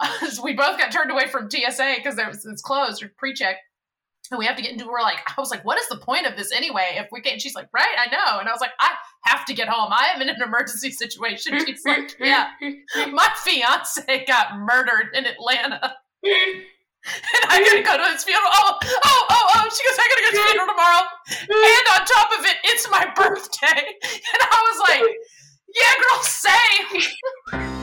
we both got turned away from TSA because it's closed or pre-check. And we have to get into. We're like, I was like, what is the point of this anyway? If we can't, she's like, right, I know. And I was like, I have to get home. I am in an emergency situation. She's like, yeah, my fiance got murdered in Atlanta. And I gotta go to his funeral. Oh, oh, oh, oh. She goes, I gotta go to his funeral tomorrow. And on top of it, it's my birthday. And I was like, yeah, girl, same.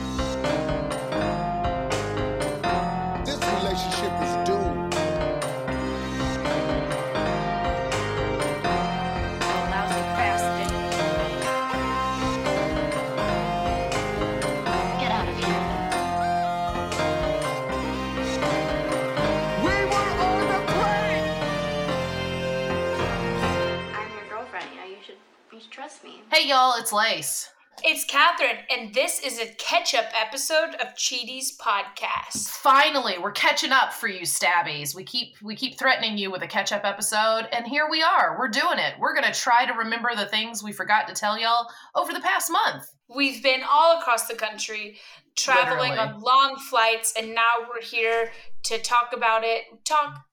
Trust me. Hey, y'all, it's Lace. It's Katherine, and this is a catch up episode of Cheaties Podcast. Finally, we're catching up for you, stabbies. We keep we keep threatening you with a catch up episode, and here we are. We're doing it. We're gonna try to remember the things we forgot to tell y'all over the past month. We've been all across the country, traveling Literally. on long flights, and now we're here to talk about it. Talk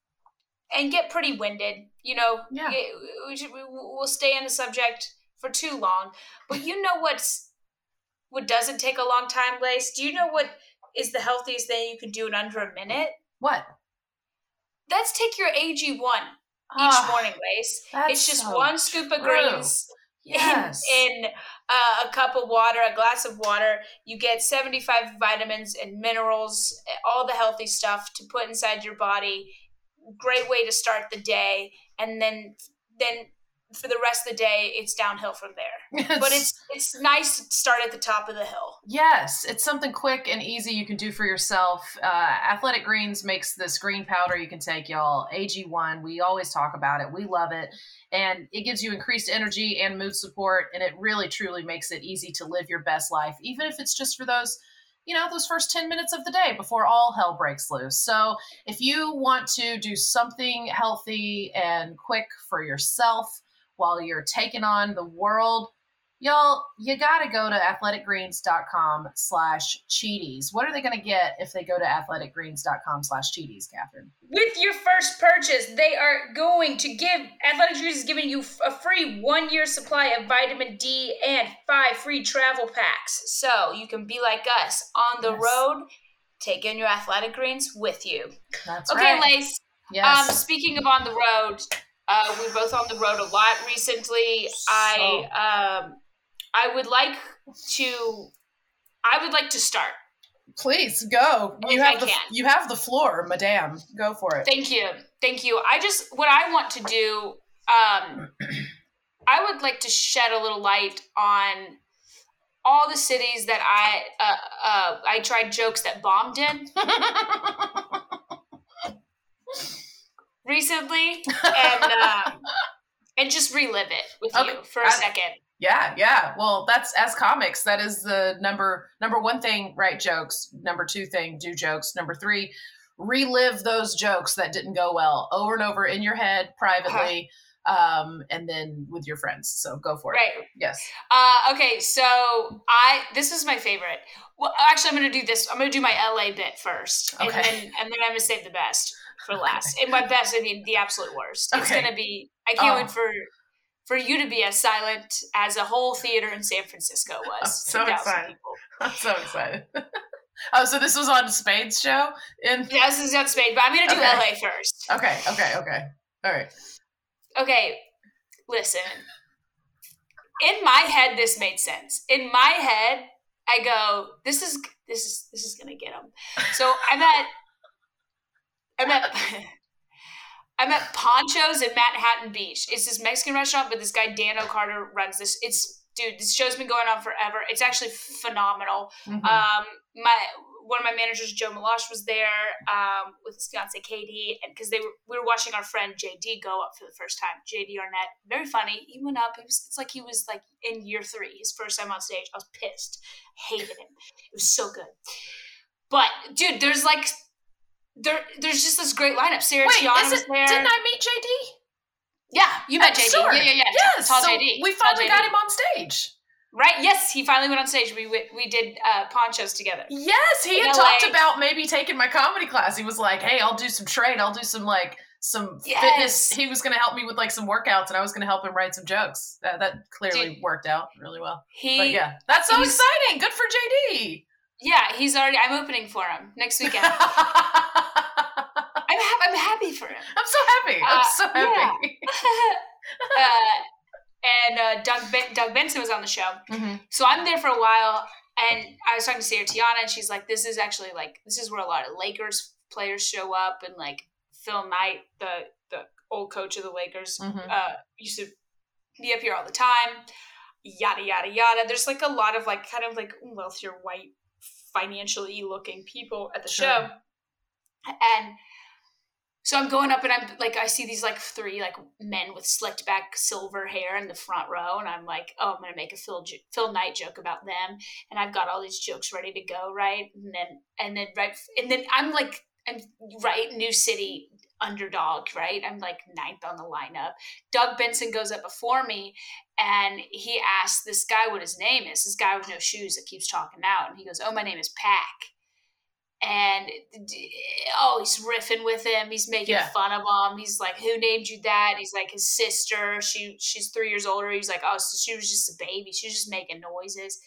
and get pretty winded. You know, yeah. we'll stay in the subject for too long. But you know what's what doesn't take a long time, Lace? Do you know what is the healthiest thing you can do in under a minute? What? Let's take your AG1 each oh, morning, Lace. It's just so one scoop of greens yes. in, in uh, a cup of water, a glass of water. You get 75 vitamins and minerals, all the healthy stuff to put inside your body. Great way to start the day. And then then for the rest of the day it's downhill from there. It's, but it's it's nice to start at the top of the hill. Yes it's something quick and easy you can do for yourself. Uh, athletic greens makes this green powder you can take y'all. Ag1 we always talk about it. We love it. And it gives you increased energy and mood support and it really truly makes it easy to live your best life even if it's just for those you know, those first 10 minutes of the day before all hell breaks loose. So, if you want to do something healthy and quick for yourself, while you're taking on the world y'all you got to go to athleticgreens.com slash cheaties what are they to get if they go to athleticgreens.com slash cheaties katherine with your first purchase they are going to give athletic greens is giving you a free one year supply of vitamin d and five free travel packs so you can be like us on the yes. road taking your athletic greens with you That's okay right. lace yes. um, speaking of on the road uh, we're both on the road a lot recently. So. I um, I would like to. I would like to start. Please go. You have I the can. you have the floor, madame. Go for it. Thank you, thank you. I just what I want to do. Um, I would like to shed a little light on all the cities that I uh, uh, I tried jokes that bombed in. recently and um, and just relive it with okay. you for a I, second. Yeah, yeah. Well, that's as comics. That is the number number one thing. Write jokes. Number two thing, do jokes. Number three, relive those jokes that didn't go well over and over in your head privately. Uh-huh um, and then with your friends. So go for it. Right. Yes. Uh, okay. So I this is my favorite. Well, actually, I'm going to do this. I'm going to do my LA bit first, okay. and then and then I'm going to save the best for last. And my best, I mean, the absolute worst. It's okay. going to be. I can't oh. wait for for you to be as silent as a whole theater in San Francisco was. I'm so excited. People. I'm so excited. oh, so this was on Spade's show? In yeah, this is on Spade, but I'm going to do okay. LA first. Okay. Okay. Okay. All right. Okay. Listen. In my head, this made sense. In my head, I go, "This is this is this is gonna get them." So I'm at I'm at I'm at Ponchos in Manhattan Beach. It's this Mexican restaurant, but this guy Dan O'Carter runs this. It's dude, this show's been going on forever. It's actually phenomenal. Mm-hmm. Um, my one of my managers, Joe Malash, was there um, with his fiance Katie, and because they were we were watching our friend JD go up for the first time. JD Arnett, very funny. He went up. It was it's like he was like in year three, his first time on stage. I was pissed, hated him. It was so good. But dude, there's like there there's just this great lineup. Sarah Wait, Tiana was there. Didn't I meet JD? Yeah, you met JD. Yeah, yeah, yeah. Yes. Tall so JD. We finally got him on stage. Right? Yes, he finally went on stage. We we, we did uh, ponchos together. Yes, he In had LA. talked about maybe taking my comedy class. He was like, "Hey, I'll do some trade. I'll do some like some Yes. fitness." He was going to help me with like some workouts, and I was going to help him write some jokes. That, that clearly Dude. worked out really well. He But yeah, that's so exciting. Good for JD. Yeah, he's already. I'm opening for him next weekend. I'm I'm ha- I'm happy for him. I'm so happy. I'm Uh, so happy. uh, and uh, Doug ben- Doug Benson was on the show, Mhm. so I'm there for a while. And I was talking to Sarah Tiana, and she's like, "This is actually like this is where a lot of Lakers players show up, and like Phil Knight, the the old coach of the Lakers, Mhm. uh, used to be up here all the time. Yada yada yada. There's like a lot of like kind of like wealthier white, financially looking people at the Sure. show, and so I'm going up and I'm like I see these like three like men with slicked back silver hair in the front row, and I'm like, oh, I'm gonna make a Phil jo- Phil Knight joke about them, and I've got all these jokes ready to go, right? And then and then right and then I'm like I'm right new city underdog, right? I'm like ninth on the lineup. Doug Benson goes up before me and he asks this guy what his name is. This guy with no shoes that keeps talking out. And he goes, Oh, my name is Pack. And oh, he's riffing with him. He's making Yeah. fun of him. He's like, "Who named you that?" He's like, "His sister. She she's three years older." He's like, "Oh, so she was just a baby. She was just making noises."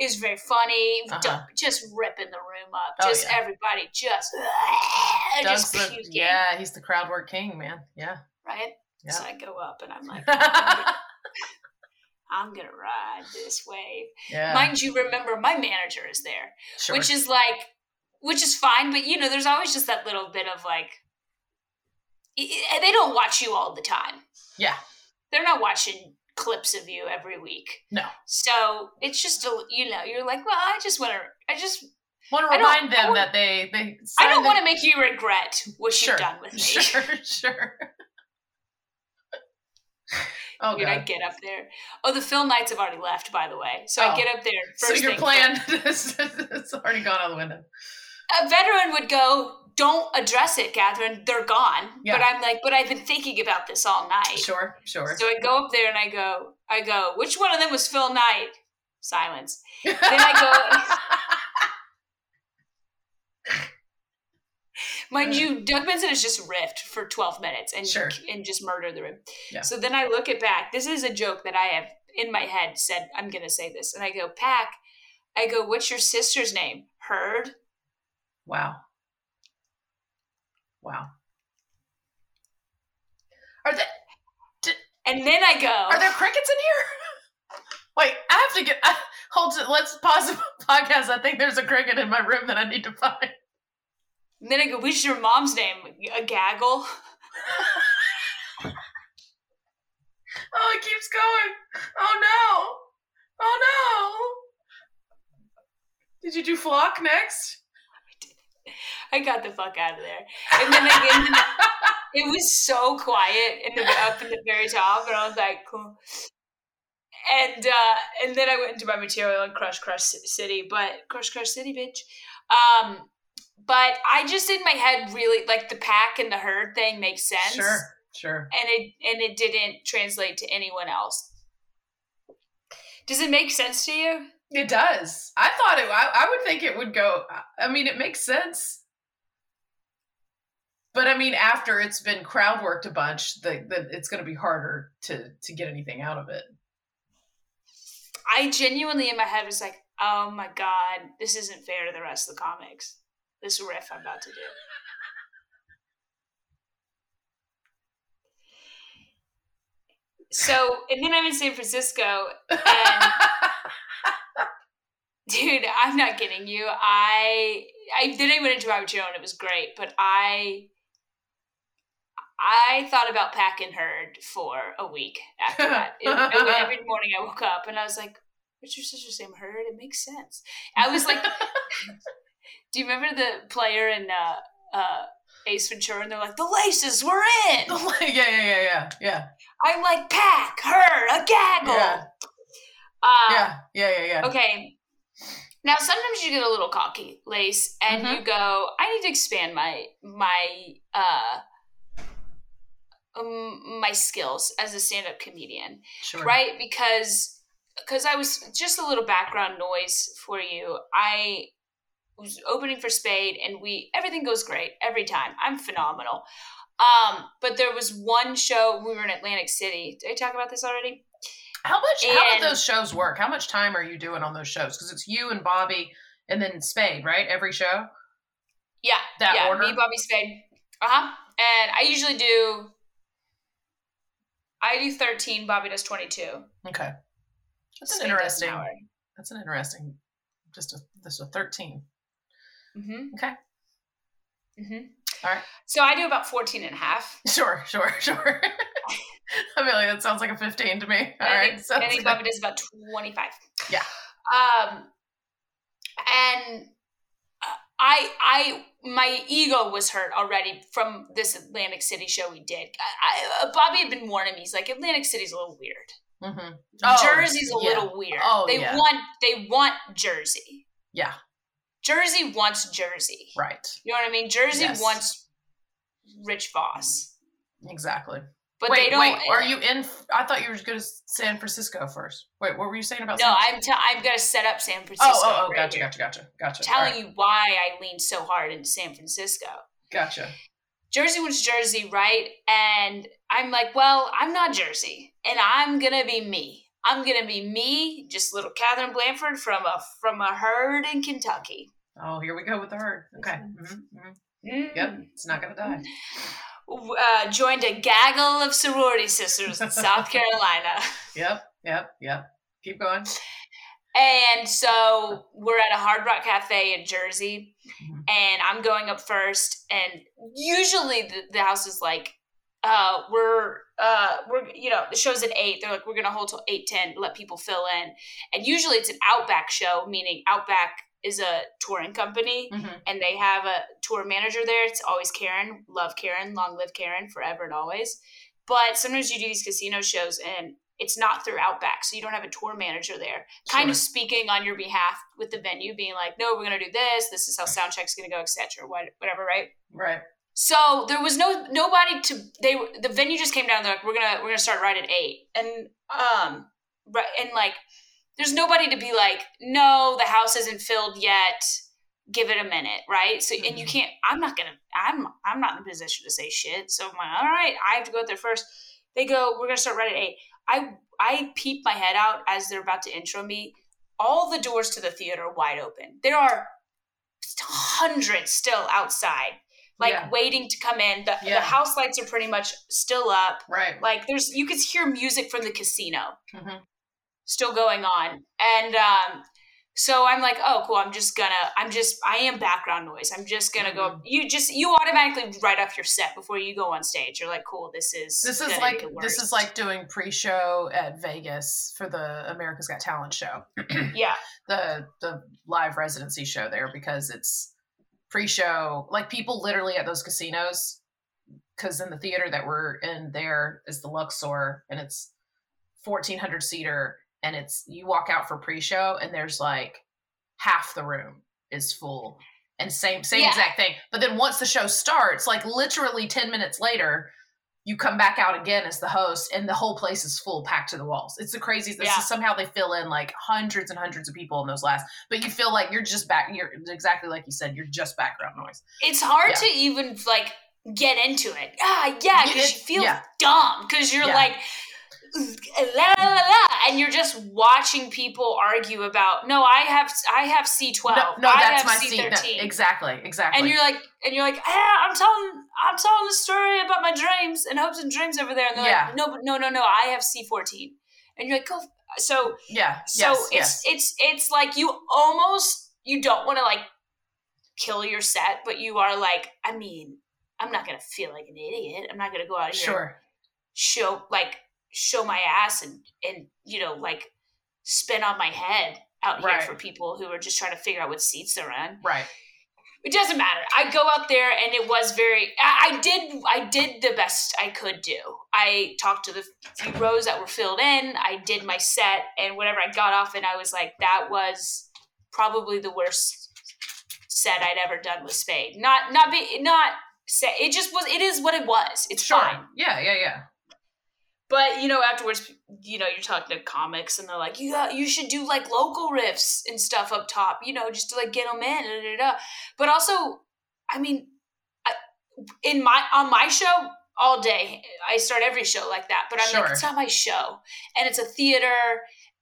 It was very funny. Uh-huh. Just ripping the room up. Oh, just yeah. everybody just Doug's just the, puking. yeah, he's the crowd work king, man. Yeah. Right. Yeah. So I go up and I'm like. I'm gonna ride this wave. Yeah. Mind you, remember my manager is there, sure. which is like, which is fine, but you know, there's always just that little bit of like, they don't watch you all the time. yeah. They're not watching clips of you every week. No. So it's just a, you know, you're like, well, I just want to, I just, Want to remind them that they they. I don't want to make you regret what Sure. you've done with me. Sure, sure. Oh Dude, I get up there. Oh, the Phil nights have already left, by the way. So Oh. I get up there. So First your thing plan is it's already gone out the window. A veteran would go, "Don't address it, Katherine. They're gone." Yeah. But I'm like, "But I've been thinking about this all night." Sure, sure. So I go up there and I go, "I go, which one of them was Phil Knight?" Silence. Then I go. Mind you, Doug Benson has just riffed for 12 minutes and Sure. and just murdered the room. Yeah. So then I look at Pack. This is a joke that I have in my head said, I'm going to say this. And I go, Pack, I go, what's your sister's name? Heard? Wow. Wow. Are there And then I go, are there crickets in here? Wait, I have to get. Uh, hold it. Let's pause the podcast. I think there's a cricket in my room that I need to find. and then I go, what's your mom's name? A gaggle? Oh, it keeps going. Oh no. Oh no. Did you do flock next? I got the fuck out of there. And then again, it was so quiet in the up in the very top, and I was like, cool. And uh, and then I went into my material and Crush Crush City, but Crush Crush City, bitch. Um, but I just in my head really like the pack and the herd thing makes sense, Sure, sure. and it and it didn't translate to anyone else. Does it make sense to you? It does. I thought it. I, I would think it would go. I mean, it makes sense. But I mean, after it's been crowd worked a bunch, the, the it's going to be harder to to get anything out of it. I genuinely in my head was like, oh my god, this isn't fair to the rest of the comics. This riff I'm about to do. So, and then I'm in San Francisco, and dude, I'm not kidding you. I I then I went into material and it was great, but I I thought about Pack and Herd for a week after that. It- every morning I woke up and I was like, "What's your sister's name? Herd? It makes sense." I was like, "Do you remember the player in uh, uh, Ace Ventura?" And they're like, "The laces were in." yeah, yeah, yeah, yeah, yeah, I'm like, "Pack, Herd, a gaggle." Yeah. Uh, yeah, yeah, yeah, yeah. Okay. Now sometimes you get a little cocky, Lace, and Mhm. you go, I need to expand my my uh um, my skills as a stand-up comedian, Sure. right? Because because I was just a little background noise for you. I was opening for Spade, and we everything goes great every time. I'm phenomenal. Um, but there was one show we were in Atlantic City. Did I talk about this already? How much? how And- do those shows work? How much time are you doing on those shows? Because it's you and Bobby, and then Spade, right? Every show. Yeah, That yeah. order? Me, Bobby Spade. Uh huh. And I usually do. I do thirteen. Bobby does twenty-two. Okay, that's Spade an interesting. That's an interesting. Just a this a thirteen. Mm-hmm. Okay. Mm-hmm. All right. So I do about 14 and a half. Sure, sure, sure. I mean, like, that sounds like a fifteen to me. All I right. think, I think. Bobby does about 25. Yeah. Um, and uh, I, I, my ego was hurt already from this Atlantic City show we did. I, I, uh, Bobby had been warning me. He's like, Atlantic City's a little weird. Mhm. Oh, Jersey's a yeah. little weird. Oh, they yeah. want, they want Jersey. Yeah. Jersey wants Jersey. Right. You know what I mean? Jersey Yes. wants Rich Voss. Exactly. But wait, they don't. wait. Are you in? I thought you were going to San Francisco first. Wait, what were you saying about? No, San I'm. T- I'm gonna set up San Francisco. Oh, oh, oh, right gotcha, here. gotcha, gotcha, gotcha. telling right, you why I leaned so hard into San Francisco. Gotcha. Jersey was Jersey, right? And I'm like, well, I'm not Jersey, and I'm gonna be me. I'm gonna be me, just little Katherine Blanford from a from a herd in Kentucky. Oh, here we go with the herd. Okay. Mhm, mhm. Mm. Yep. It's not going to die. Uh, joined a gaggle of sorority sisters in South Carolina. Yep. Yep. Yep. Keep going. And so we're at a Hard Rock Cafe in Jersey, Mhm. and I'm going up first. And usually the, the house is like, uh, we're uh, we're you know the show's at eight. They're like, we're gonna hold till eight ten let people fill in. And usually it's an Outback show, meaning Outback is a touring company, Mhm. and they have a tour manager there. It's always Karen. Love Karen. Long live Karen forever and always. But sometimes you do these casino shows and it's not through Outback, so you don't have a tour manager there, kind Sure. of speaking on your behalf with the venue, being like, "No, we're gonna do this. This is how sound check's gonna go, etc." What, whatever, right? Right. So there was no nobody to they the venue just came down. They're like, "We're gonna we're gonna start right at 8. and um right and like there's nobody to be like, "No, the house isn't filled yet." Give it a minute, right? So and you Mhm. can't. I'm not gonna. I'm I'm not in a position to say shit. So I'm like, all right, I have to go out there first. They go, we're gonna start right at eight. I I peep my head out as they're about to intro me. All the doors to the theater are wide open. There are hundreds still outside, like Yeah. waiting to come in. The, Yeah. the house lights are pretty much still up. Right. Like there's you could hear music from the casino Mhm. Still going on. And um so I'm like, oh cool, I'm just gonna I'm just I am background noise. I'm just gonna go Mhm. you just you automatically write off your set before you go on stage. You're like, cool, this is This is like this is like doing pre-show at Vegas for the America's Got Talent show. Yeah. the the live residency show there because it's pre-show like people literally at those casinos because in the theater that we're in there is the luxor and it's 1400 seater and it's you walk out for pre-show and there's like half the room is full and same same Yeah. exact thing but then once the show starts like literally 10 minutes later you come back out again as the host and the whole place is full packed to the walls it's the craziest Yeah. is somehow they fill in like hundreds and hundreds of people in those last but you feel like you're just back you're exactly like you said you're just background noise It's hard Yeah. to even like get into it. Ah, yeah, because you feel dumb because you're like. La, la, and you're just watching people argue about no i have i have c12 no, no I that's have my seat No, c13 exactly exactly. And you're like and you're like ah, i'm telling i'm telling the story about my dreams and hopes and dreams over there. And they're Yeah. like no but no no no i have c14 and you're like go so yeah so yes, it's yes. it's it's like you almost you don't want to like kill your set but you are like i mean i'm not gonna feel like an idiot. I'm not gonna go out here sure. show like show my ass and and you know like spin on my head out Right. here for people who are just trying to figure out what seats they're in right it doesn't matter. I go out there and it was very I, I did I did the best I could do. I talked to the few rows that were filled in. I did my set and whatever I got off and I was like that was probably the worst set I'd ever done with Spade. Not not be not say it just was it is what it was. It's sure fine. yeah yeah yeah but you know, afterwards, you know, you're talking to comics, and they're like, "You got, you should do like local riffs and stuff up top, you know, just to like get them in." Da, da, da. But also, I mean, I, in my on my show all day, I start every show like that. But I'm Sure. like, it's not my show, and it's a theater,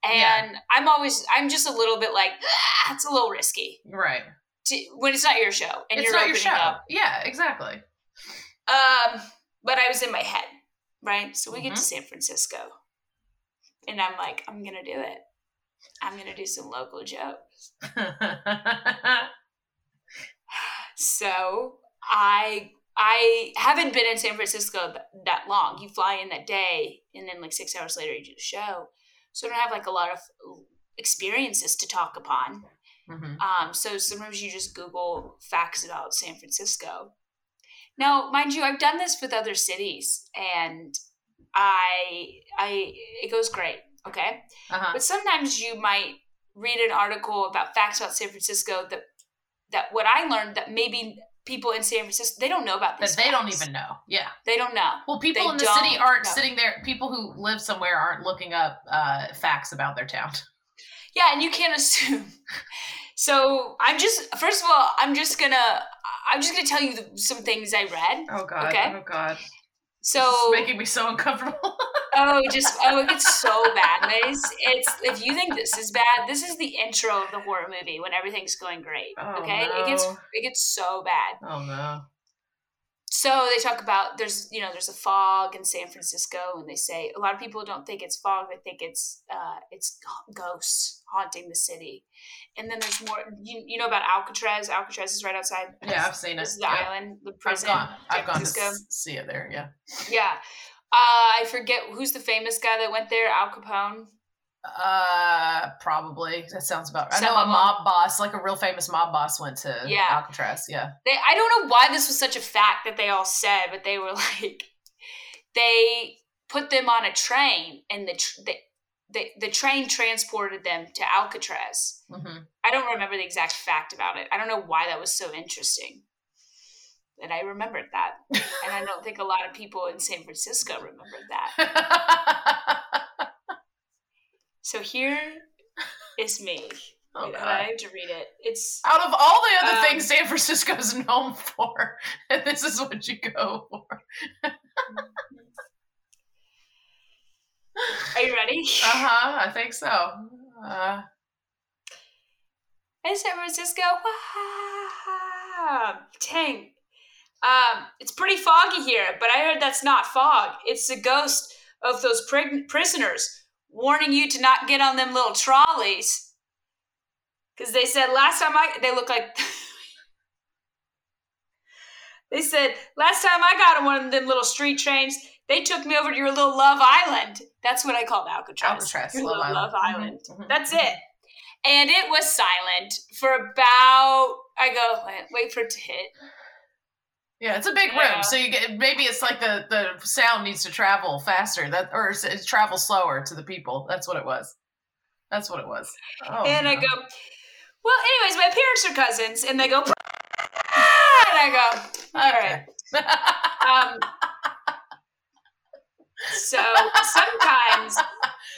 and Yeah. I'm always, I'm just a little bit like, ah, it's a little risky Right. to, when it's not your show and it's you're not your show. up. Yeah, exactly. Um, but I was in my head, right? So we get Mhm. to San Francisco, and I'm like, I'm gonna do it. I'm gonna do some local jokes. So I I haven't been in San Francisco that long. You fly in that day, and then like six hours later, you do the show. So I don't have like a lot of experiences to talk upon. Mhm. Um, so sometimes you just Google facts about San Francisco. Now, mind you, I've done this with other cities, and I, I, it goes great. Okay, Uh-huh. but sometimes you might read an article about facts about San Francisco that, that what I learned that maybe people in San Francisco they don't know about That this. they don't even know. Yeah. They don't know. Well, people They in the city aren't know. sitting there. People who live somewhere aren't looking up uh, facts about their town. Yeah, and you can't assume. So I'm just first of all, I'm just gonna I'm just gonna tell you the, some things I read. Oh God. Okay. Oh God. So making me so uncomfortable. Oh, just oh, it gets so bad, Liz. It's if you think this is bad, this is the intro of the horror movie when everything's going great. Oh, okay, it gets it gets so bad. oh no. So they talk about there's you know there's a fog in San Francisco, and they say a lot of people don't think it's fog; they think it's uh, it's ghosts haunting the city. And then there's more. You, you know about Alcatraz? Alcatraz is right outside. Yeah, I've seen it. This is the Yeah. island, the prison. I've gone. I've gone to see it there. Yeah. Yeah. Uh, I forget who's the famous guy that went there. Al Capone. Uh, probably. That sounds about. Right. I Some know a mob boss, like a real famous mob boss, went to Yeah. Alcatraz. Yeah. They, I don't know why this was such a fact that they all said, but they were like, they put them on a train, and the tr- the, the, the train transported them to Alcatraz. hmm I don't remember the exact fact about it. I don't know why that was so interesting. That I remembered that, and I don't think a lot of people in San Francisco remembered that. So here is me. oh, God. I have to read it. It's Out of all the other Um, things San Francisco is known for, and this is what you go for. Are you ready? Uh huh. I think so. Uh, San Francisco. Wow. Dang. Um, it's pretty foggy here, but I heard that's not fog. It's the ghost of those prisoners warning you to not get on them little trolleys. Because they said last time I, they look like, they said last time I got on one of them little street trains, they took me over to your little Love Island. That's what I called Alcatraz. Alcatraz, Your Love Island. Love Island. Mhm, mhm, That's mhm. it. And it was silent for about. I go wait, wait for it to hit. Yeah, it's a big Yeah. room, so you get maybe it's like the the sound needs to travel faster, that or it travel slower to the people. That's what it was. That's what it was. Oh, and I go, well, anyways, my parents are cousins, and they go, and I go, all right. Um, so sometimes,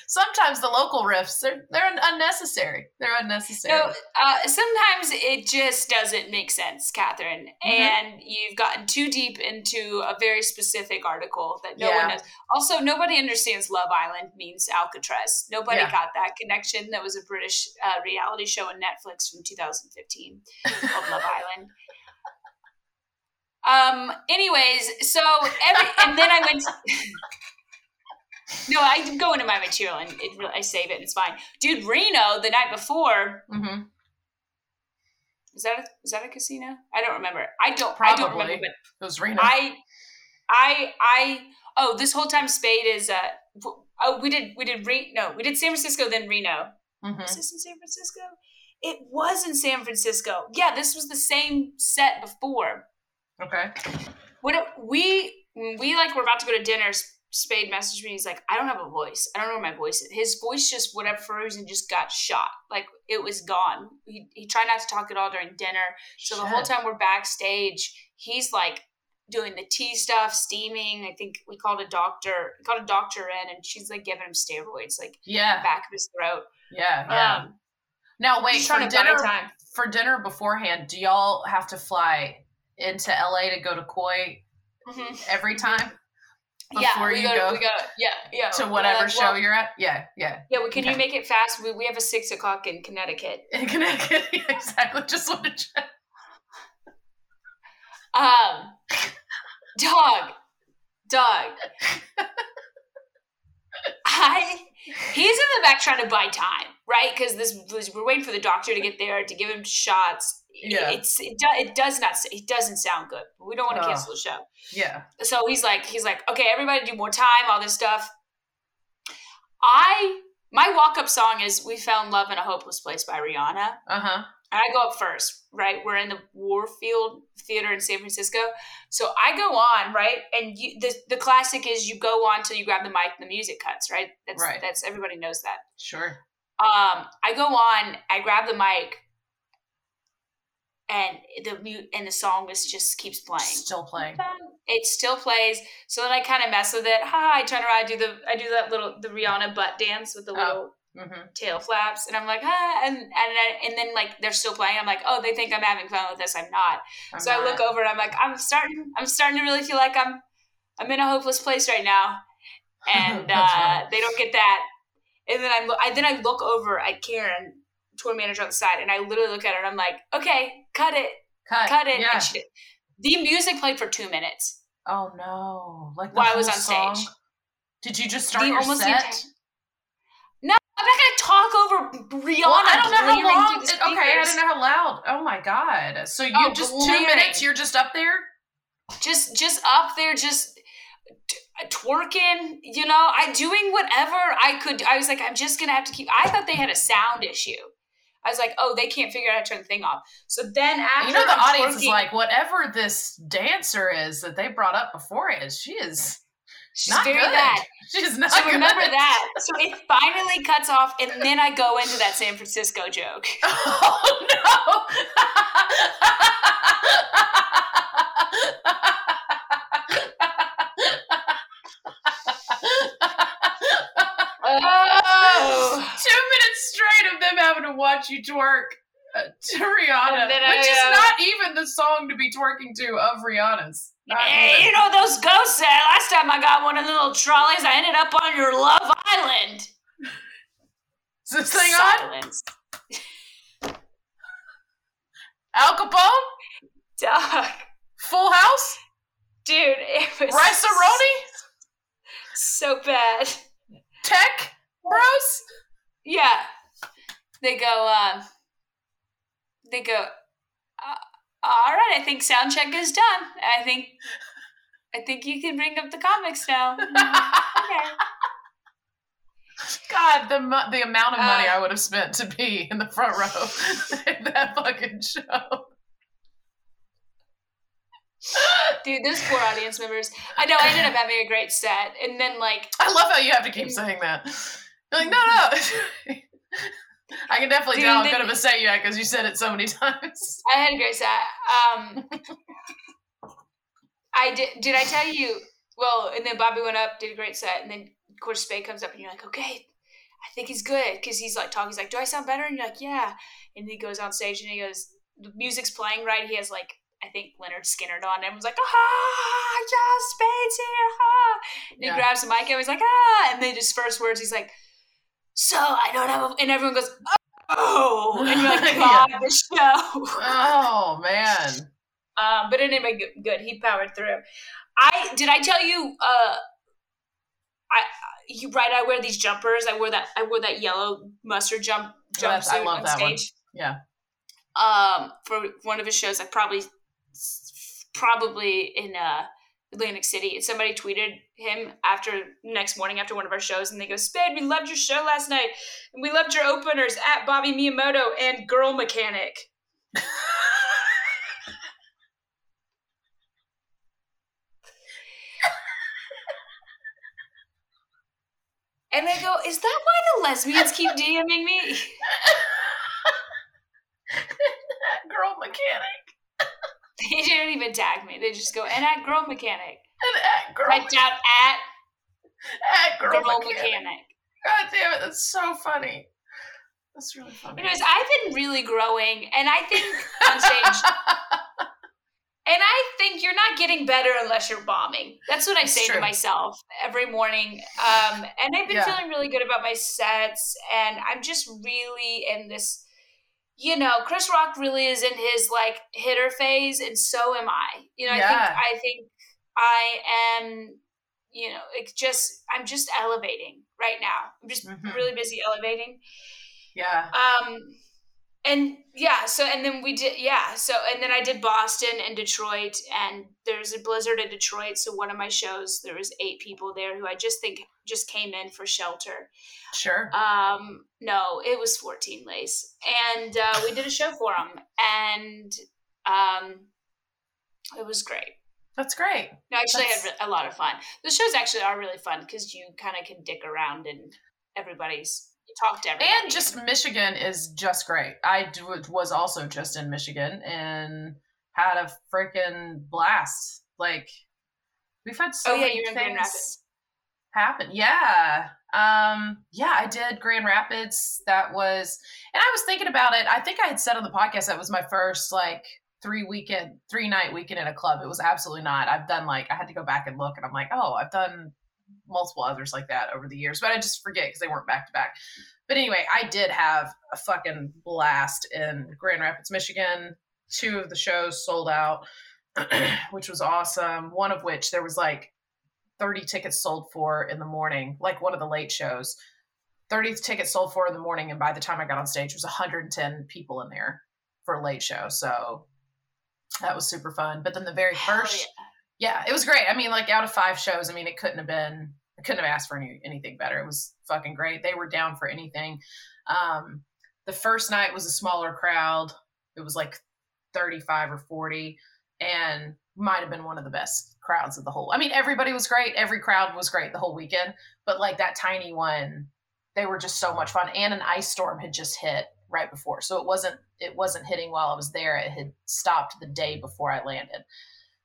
Sometimes the local riffs they're they're unnecessary. They're unnecessary. no, uh, sometimes it just doesn't make sense, Katherine, Mhm. and you've gotten too deep into a very specific article that no Yeah. one knows. Also, nobody understands Love Island means Alcatraz. Nobody Yeah. got that connection. That was a British uh, reality show on Netflix from 2015 called Love Island. Um. Anyways, so every and then I went. no, I go into my material and it I save it and it's fine. Dude, Reno the night before Mm-hmm. was that a, was that a casino? I don't remember. I don't. I don't remember. Probably. But It was Reno. I, I, I. Oh, this whole time Spade is. Uh. Oh, we did. We did. Re- no, we did San Francisco, then Reno. Mm-hmm. Was this in San Francisco? It was in San Francisco. Yeah, this was the same set before. Okay. When we we like were about to go to dinner, Spade messaged me. He's like, I don't have a voice. I don't know where my voice is. His voice just whatever for reason just got shot. Like it was gone. He he tried not to talk at all during dinner. So the whole time we're backstage, he's like doing the tea stuff, steaming. I think we called a doctor, called a doctor in, and she's like giving him steroids, like yeah, back of his throat. Yeah, yeah. Um, now wait for dinner. For dinner beforehand, do y'all have to fly into LA to go to Koi mm-hmm. every time? Before yeah, you go, go, we go, yeah, yeah, to whatever like, show well, you're at. Yeah, yeah. Yeah, well, can okay. you make it fast? We, we have a six o'clock in Connecticut. In Connecticut, exactly. Just want to check. Um, dog, dog. I he's in the back trying to buy time, right? Because this we're waiting for the doctor to get there to give him shots. Yeah, it's it, do, it does not it doesn't sound good. We don't want to cancel the show. Yeah. So he's like he's like okay, everybody do more time, all this stuff. I my walk up song is "We Found Love in a Hopeless Place" by Rihanna. Uh huh. And I go up first, right? We're in the Warfield Theater in San Francisco. So I go on, right? And you, the the classic is you go on till you grab the mic and the music cuts, right? That's right. that's everybody knows that. Sure. Um, I go on, I grab the mic, and the mute and the song is just keeps playing. Still playing. It still plays. So then I kind of mess with it. Ha! I turn around, I do the I do that little the Rihanna butt dance with the oh. little mm-hmm. tail flaps, and I'm like, ah, and and and then like they're still playing. I'm like, oh, they think I'm having fun with this. I'm not. I'm so not. I look over and I'm like, I'm starting. I'm starting to really feel like I'm I'm in a hopeless place right now, and uh, they don't get that. And then I, I then I look over at Karen, tour manager on the side, and I literally look at her and I'm like, okay, cut it, cut, cut it. Yeah. She, the music played for two minutes. Oh no! Like while I was on song? stage. Did you just start the, your set? No. I'm not gonna talk over Rihanna. Well, I don't know how long. It, okay, I don't know how loud. Oh my god! So you oh, just blaring. two minutes? You're just up there? Just, just up there, just uh, twerking. You know, I doing whatever I could. I was like, I'm just gonna have to keep. I thought they had a sound issue. I was like, oh, they can't figure out how to turn the thing off. So then after, you know, the I'm audience twerking, is like, whatever this dancer is that they brought up before is, she is She's not very good. bad. She's not so good. remember that. So it finally cuts off, and then I go into that San Francisco joke. Oh no! Oh, two minutes straight of them having to watch you twerk uh, to Rihanna, which I, uh, is not even the song to be twerking to of Rihanna's. Hey, you know those ghosts said last time I got one of the little trolleys, I ended up on your Love Island. Is this thing Silence. on? Al Capone? Doug. Full House? Dude, it was Rice so bad. Tech Bros? Yeah. They go, uh, they go, all right, I think sound check is done. I think I think you can bring up the comics now. okay. God, the the amount of money uh, I would have spent to be in the front row in that fucking show. Dude, those poor audience members. I know I ended up having a great set, and then like I love how you have to keep saying that. You're like, no, no. I can definitely Dude, tell how good of a set you had because you said it so many times. I had a great set. Um, I did. Did I tell you? Well, and then Bobby went up, did a great set, and then of course Spade comes up, and you're like, okay, I think he's good because he's like talking. He's like, do I sound better? And you're like, yeah. And he goes on stage and he goes, the music's playing right. He has like I think Lynyrd Skynyrd on. And was like, ah, yeah, Spade's here. Ah. And yeah. he grabs the mic and he's like, ah. And then his first words, he's like, so I don't have a, and everyone goes, oh, and you're like, God, yeah. the show. oh man. Um, but anyway, good. He powered through. I did. I tell you. Uh, I you right. I wear these jumpers. I wore that. I wore that yellow mustard jump jumpsuit on stage. One. Yeah. Um, for one of his shows, I probably probably in uh Atlantic City, somebody tweeted him after next morning after one of our shows, and they go, "Spade, we loved your show last night, and we loved your openers at Bobby Miyamoto and Girl Mechanic." and I go, "Is that why the lesbians keep DMing me?" Girl Mechanic. They didn't even tag me. They just go and at girl mechanic. And at girl, Typed out at at girl, girl mechanic. mechanic. God damn it, that's so funny. That's really funny. Anyways, I've been really growing, and I think on stage, and I think you're not getting better unless you're bombing. That's what I It's say true. to myself every morning. Um, and I've been Yeah. feeling really good about my sets, and I'm just really in this. You know, Chris Rock really is in his like hitter phase, and so am I. You know, Yeah. I think I think I am. You know, it's just I'm just elevating right now. I'm just Mhm. really busy elevating yeah. um and yeah so and then we did yeah so and then i did boston and detroit and there's a blizzard in detroit so one of my shows there was eight people there who i just think just came in for shelter Sure. um no it was 14 lace and uh, we did a show for them and um it was great That's great. no, actually, I had a lot of fun. The shows actually are really fun because you kind of can dick around and everybody's talk to everybody. And just Michigan is just great. I d- was also just in Michigan and had a freaking blast. Like we've had so Oh, yeah, many you were in Grand things happen. Yeah. Um yeah, I did Grand Rapids. That was and I was thinking about it. I think I had said on the podcast that was my first like three weekend, three night weekend in a club. It was absolutely not. I've done like I had to go back and look and I'm like, "Oh, I've done multiple others like that over the years, but I just forget because they weren't back to back. But anyway, I did have a fucking blast in Grand Rapids, Michigan. Two of the shows sold out, which was awesome. One of which there was like 30 tickets sold for in the morning, like one of the late shows. 30 tickets sold for in the morning, and by the time I got on stage, there was 110 people in there for a late show. So that was super fun. But then the very Hell first yeah, it was great. I mean, like out of five shows, I mean, it couldn't have been, I couldn't have asked for any, anything better. It was fucking great. They were down for anything. Um, the first night was a smaller crowd. It was like 35 or 40 and might have been one of the best crowds of the whole. I mean, everybody was great. Every crowd was great the whole weekend, but like that tiny one, they were just so much fun. And an ice storm had just hit right before. So it wasn't, it wasn't hitting while I was there. It had stopped the day before I landed.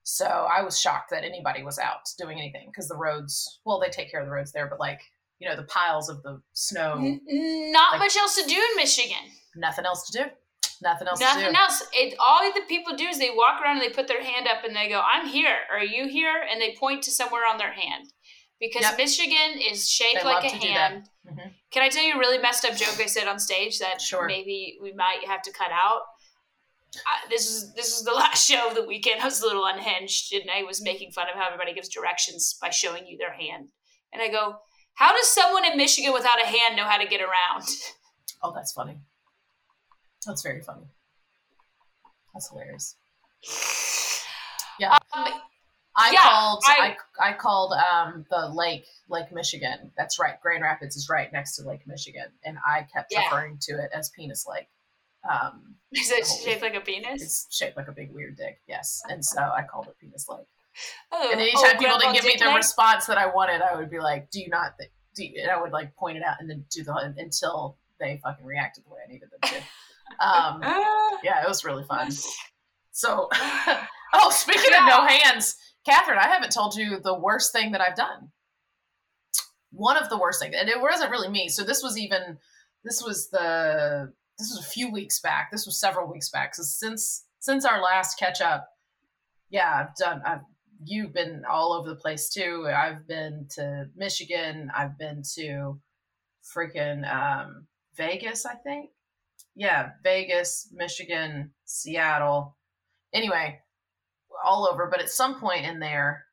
So I was shocked that anybody was out doing anything because the roads, well, they take care of the roads there, but like, you know, the piles of the snow, N- not Like- much else to do in Michigan. nothing else to do. Nothing else to Nothing else. It all the people do is they walk around and they put their hand up and they go, "I'm here. Are you here?" And they point to somewhere on their hand because Yep. Michigan is shaped They like a to do that. hand. Mhm. Can I tell you a really messed up joke I said on stage that Sure. maybe we might have to cut out? I, this is this is the last show of the weekend. I was a little unhinged, and I was making fun of how everybody gives directions by showing you their hand. And I go, "How does someone in Michigan without a hand know how to get around?" Oh, that's funny. That's very funny. That's hilarious. Yeah. Um, I Yeah, called I, I- I called um the lake Lake Michigan. That's right. Grand Rapids is right next to Lake Michigan. And I kept Yeah. referring to it as Penis Lake. Um is it Oh. shaped like a penis? it's shaped like a big weird dick, yes. And so I called it Penis Lake. Oh, And oh, anytime people Grandpa didn't give me the response that I wanted, I would be like, "Do you not?" Th- do you, and I would like point it out and then do the until they fucking reacted the way I needed them to. Um, Ah. yeah, it was really fun. So, oh, speaking of no hands, Katherine, I haven't told you the worst thing that I've done. One of the worst things, and it wasn't really me. So this was even, this was the, this was a few weeks back. This was several weeks back. So since since our last catch up, yeah, I've done. I've you've been all over the place too. I've been to Michigan. I've been to freaking um, Vegas. I think yeah, Vegas, Michigan, Seattle. Anyway, all over. But at some point in there,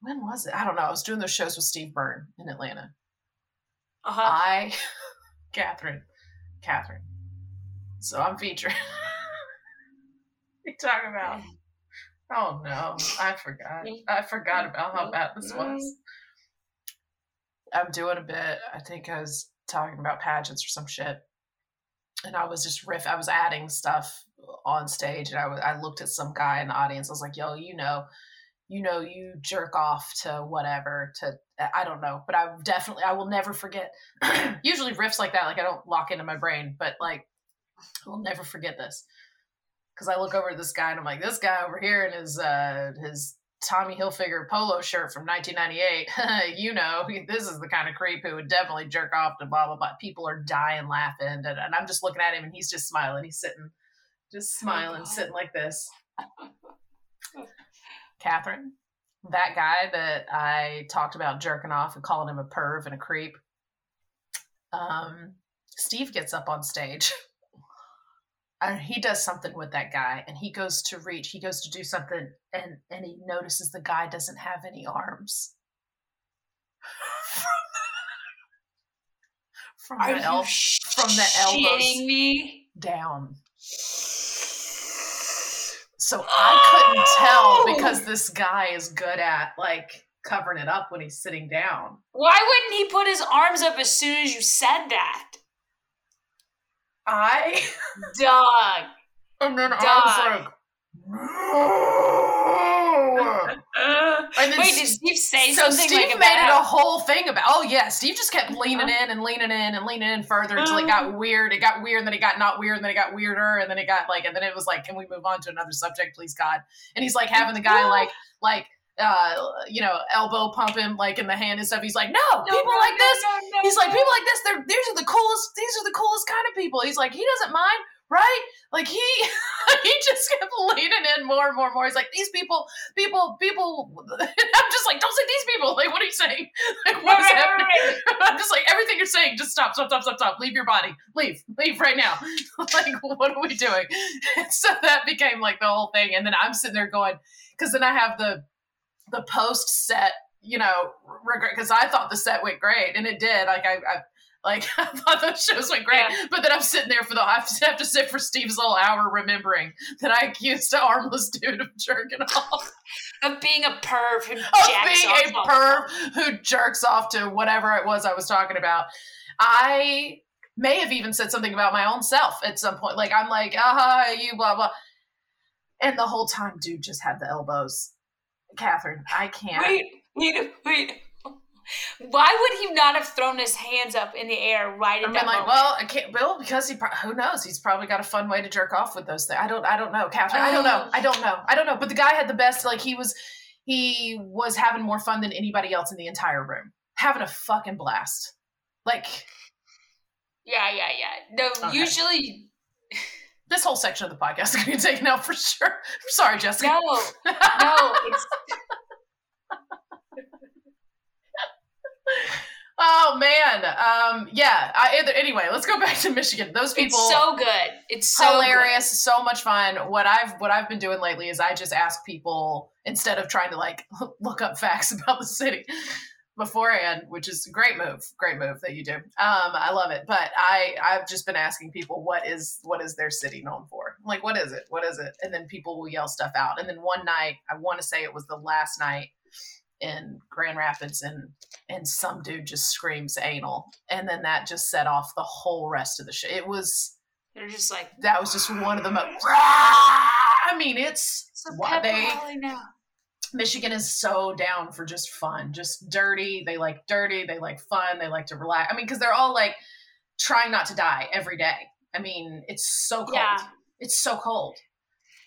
when was it? I don't know. I was doing those shows with Steve Byrne in Atlanta. Uh-huh. I, Katherine, Katherine. So I'm featured. you talking about? Oh no, I forgot. I forgot about how bad this was. I'm doing a bit. I think I was talking about pageants or some shit, and I was just riff. I was adding stuff on stage, and I was I looked at some guy in the audience. I was like, "Yo, you know, you know, you jerk off to whatever to I don't know, but I definitely I will never forget. Usually riffs like that, like I don't lock into my brain, but like I will never forget this. because I look over at this guy and I'm like, this guy over here in his uh his Tommy Hilfiger polo shirt from 1998. you know, this is the kind of creep who would definitely jerk off to blah blah blah. People are dying laughing, and, and I'm just looking at him, and he's just smiling. He's sitting, just smiling, oh, sitting like this. Katherine, that guy that I talked about jerking off and calling him a perv and a creep. Um, Steve gets up on stage. And he does something with that guy and he goes to reach he goes to do something and and he notices the guy doesn't have any arms. From Are the el- from the elbows me? down. So i couldn't tell oh! because this guy is good at like covering it up when he's sitting down. Why wouldn't he put his arms up as soon as you said that I dog. And then dog. I was like, and then Wait, did Steve say so something? Steve like made it a whole thing about. Oh yeah, Steve just kept leaning uh-huh. in and leaning in and leaning in further until it uh-huh. got weird. It got weird, and then it got not weird, and then it got weirder, and then it got like, and then it was like, can we move on to another subject, please, God? And he's like having the guy like like uh, you know, elbow pump him like in the hand and stuff. He's like, no, no people no, like no, this. He's like, people like this. They're these are the coolest. These are the coolest kind of people. He's like, he doesn't mind, right? Like he he just kept leaning in more and more and more. He's like, these people, people, people. I'm just like, don't say these people. Like, what are you saying? Like, what is happening? I'm just like, everything you're saying, just stop, stop, stop, stop, stop. Leave your body. Leave, leave right now. like, what are we doing? And so that became like the whole thing. And then I'm sitting there going, because then I have the the post set, you know, regret because I thought the set went great and it did. Like I, I like I thought those shows went great, yeah. but then I'm sitting there for the I have to sit for Steve's little hour remembering that I accused an armless dude of jerking off, of being a perv who of being a perv who jerks off to whatever it was I was talking about. I may have even said something about my own self at some point. Like I'm like, ah, uh-huh, you blah blah, and the whole time, dude just had the elbows Katherine, I can't. Wait, wait, wait. Why would he not have thrown his hands up in the air right at I mean, that like, moment? well, I can't. Well, because he, who knows? He's probably got a fun way to jerk off with those things. I don't, I don't know, Katherine. I don't know. I don't know. I don't know. But the guy had the best. Like he was, he was having more fun than anybody else in the entire room, having a fucking blast. Like, yeah, yeah, yeah. No, okay. usually this whole section of the podcast is going to be taken out for sure. I'm sorry, Jessica. No, no, it's. oh man, um, yeah. I, anyway, let's go back to Michigan. Those people, it's so good. It's so hilarious, good. so much fun. What I've what I've been doing lately is I just ask people instead of trying to like look up facts about the city beforehand, which is a great move, great move that you do. Um, I love it. But I I've just been asking people what is what is their city known for? like, what is it? What is it? And then people will yell stuff out. And then one night, I want to say it was the last night in Grand Rapids, and and some dude just screams anal, and then that just set off the whole rest of the show. It was. They're just like that was just one of the most. I mean, it's, it's what they. Now Michigan is so down for just fun, just dirty. They like dirty. They like fun. They like to relax. I mean, because they're all like trying not to die every day. I mean, it's so cold. Yeah. It's so cold.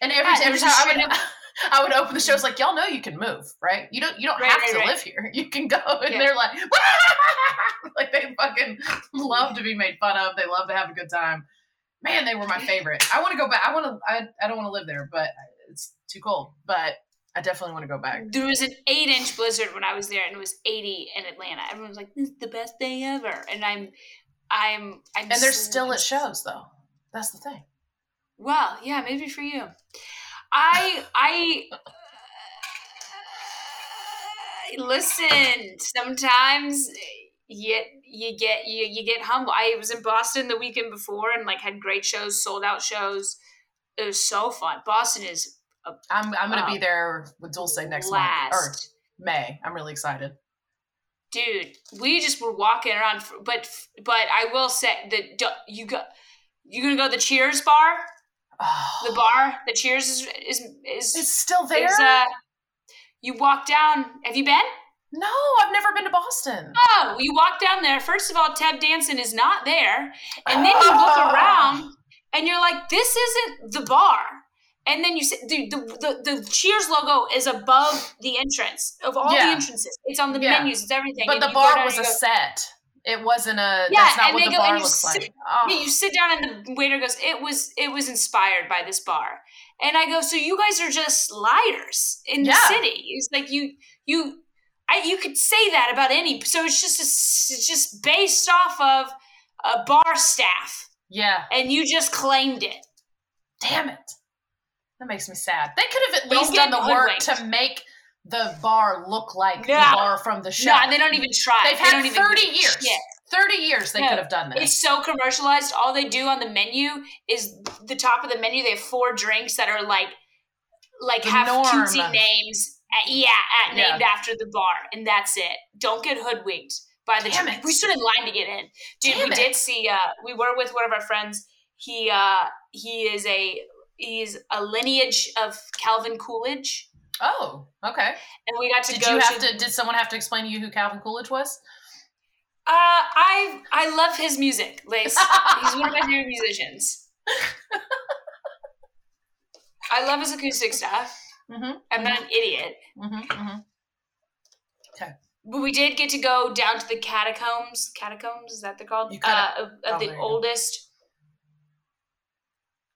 And every, yeah, every time I would, I would open the shows like y'all know you can move, right? You don't you don't right, have right, to right. live here. You can go, and yeah. they're like, like they fucking love to be made fun of. They love to have a good time. Man, they were my favorite. I want to go back. I want to. I, I don't want to live there, but it's too cold. But I definitely want to go back. There was an eight inch blizzard when I was there, and it was 80 in Atlanta. Everyone was like, "This is the best day ever," and I'm, I'm, I'm. And they're still at shows, though. That's the thing. Well, yeah, maybe for you. I, I. Uh, listen, sometimes you you get you you get humble. I was in Boston the weekend before and like had great shows, sold out shows. It was so fun. Boston is I'm I'm gonna be there with Dulce next last. month or May. I'm really excited. Dude, we just were walking around, for, but but I will say that you go, you gonna go to the Cheers bar, oh. the bar, the Cheers is is is it's still there. Is, uh, you walk down. Have you been? No, I've never been to Boston. Oh, you walk down there. First of all, Ted Danson is not there, and then you look around and you're like, "This isn't the bar." And then you see the, the, the, the Cheers logo is above the entrance of all Yeah. the entrances. It's on the Yeah. menus. It's everything. But And the bar was a go- set. It wasn't a. Yeah, that's not and what they the go- and you sit- like. Oh, you sit down and the waiter goes, "It was it was inspired by this bar," and I go, "So you guys are just liars in the city?" It's like you you I you could say that about any. So it's just a, it's just based off of a bar staff, yeah. and you just claimed it. Damn it. That makes me sad. They could have at least done the work to make the bar look like the bar from the show. No, and they don't even try. They've They had don't 30 do years. shit. 30 years they No, could have done this. It's so commercialized. All they do on the menu is the top of the menu. They have four drinks that are like, like The have norm. cutesy names. At, yeah, at, Yeah. named after the bar, and that's it. Don't get hoodwinked by the. Damn it. We stood in line to get in, dude. Damn we it. did see. Uh, we were with one of our friends. He uh, he is a he's a lineage of Calvin Coolidge, oh, okay. and we got to Did go you have to, did someone have to explain to you who Calvin Coolidge was? Uh, I I love his music, Lace. He's one of my favorite musicians. I love his acoustic stuff. Mm-hmm. I'm not an idiot, Mm-hmm. Mm-hmm. but we did get to go down to the catacombs. Catacombs is that they're called? Uh, of, oh, the oldest,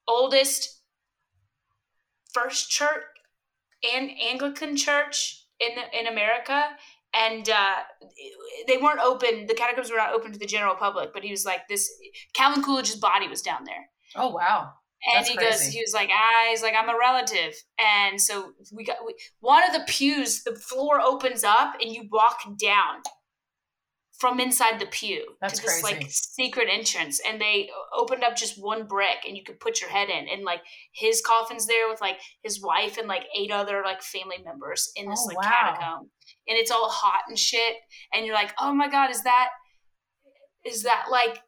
oldest first church and Anglican church in the, in America. And uh, they weren't open. The catacombs were not open to the general public. But he was like, "This Calvin Coolidge's body was down there." Oh, wow. And That's he goes, he was like, ah, he's like, I'm a relative. And so we got we, one of the pews, the floor opens up and you walk down from inside the pew That's to this crazy. like secret entrance. And they opened up just one brick and you could put your head in. And like his coffin's there with like his wife and like eight other like family members in this Oh, like wow. catacomb. And it's all hot and shit. And you're like, oh my God, is that, is that like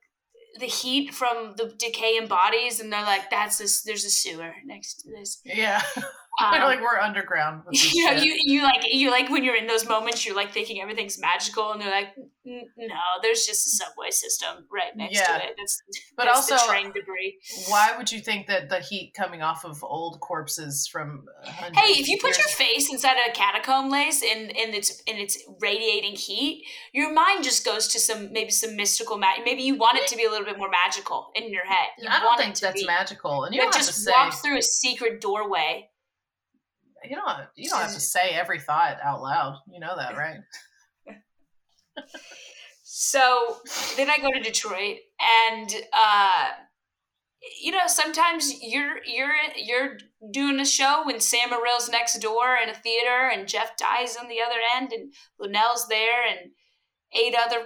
the heat from the decaying bodies and they're like that's this there's a sewer next to this Yeah. um, like, we're underground. You know shit. you you like you like when you're in those moments you're like thinking everything's magical and they're like no there's just a subway system right next Yeah. to it it's But the also- train debris Why would you think that the heat coming off of old corpses from hey if you put your face inside a catacomb lace and and it's and it's radiating heat your mind just goes to some maybe some mystical ma- maybe you want it to be a little bit more magical in your head you I don't think that's be magical, and you you just walk through a secret doorway you don't you don't have to say every thought out loud. You know that, right? So then I go to Detroit, and uh, you know sometimes you're you're you're doing a show when Sam Morril's next door in a theater, and Jeff Dye's on the other end, and Linnell's there, and eight other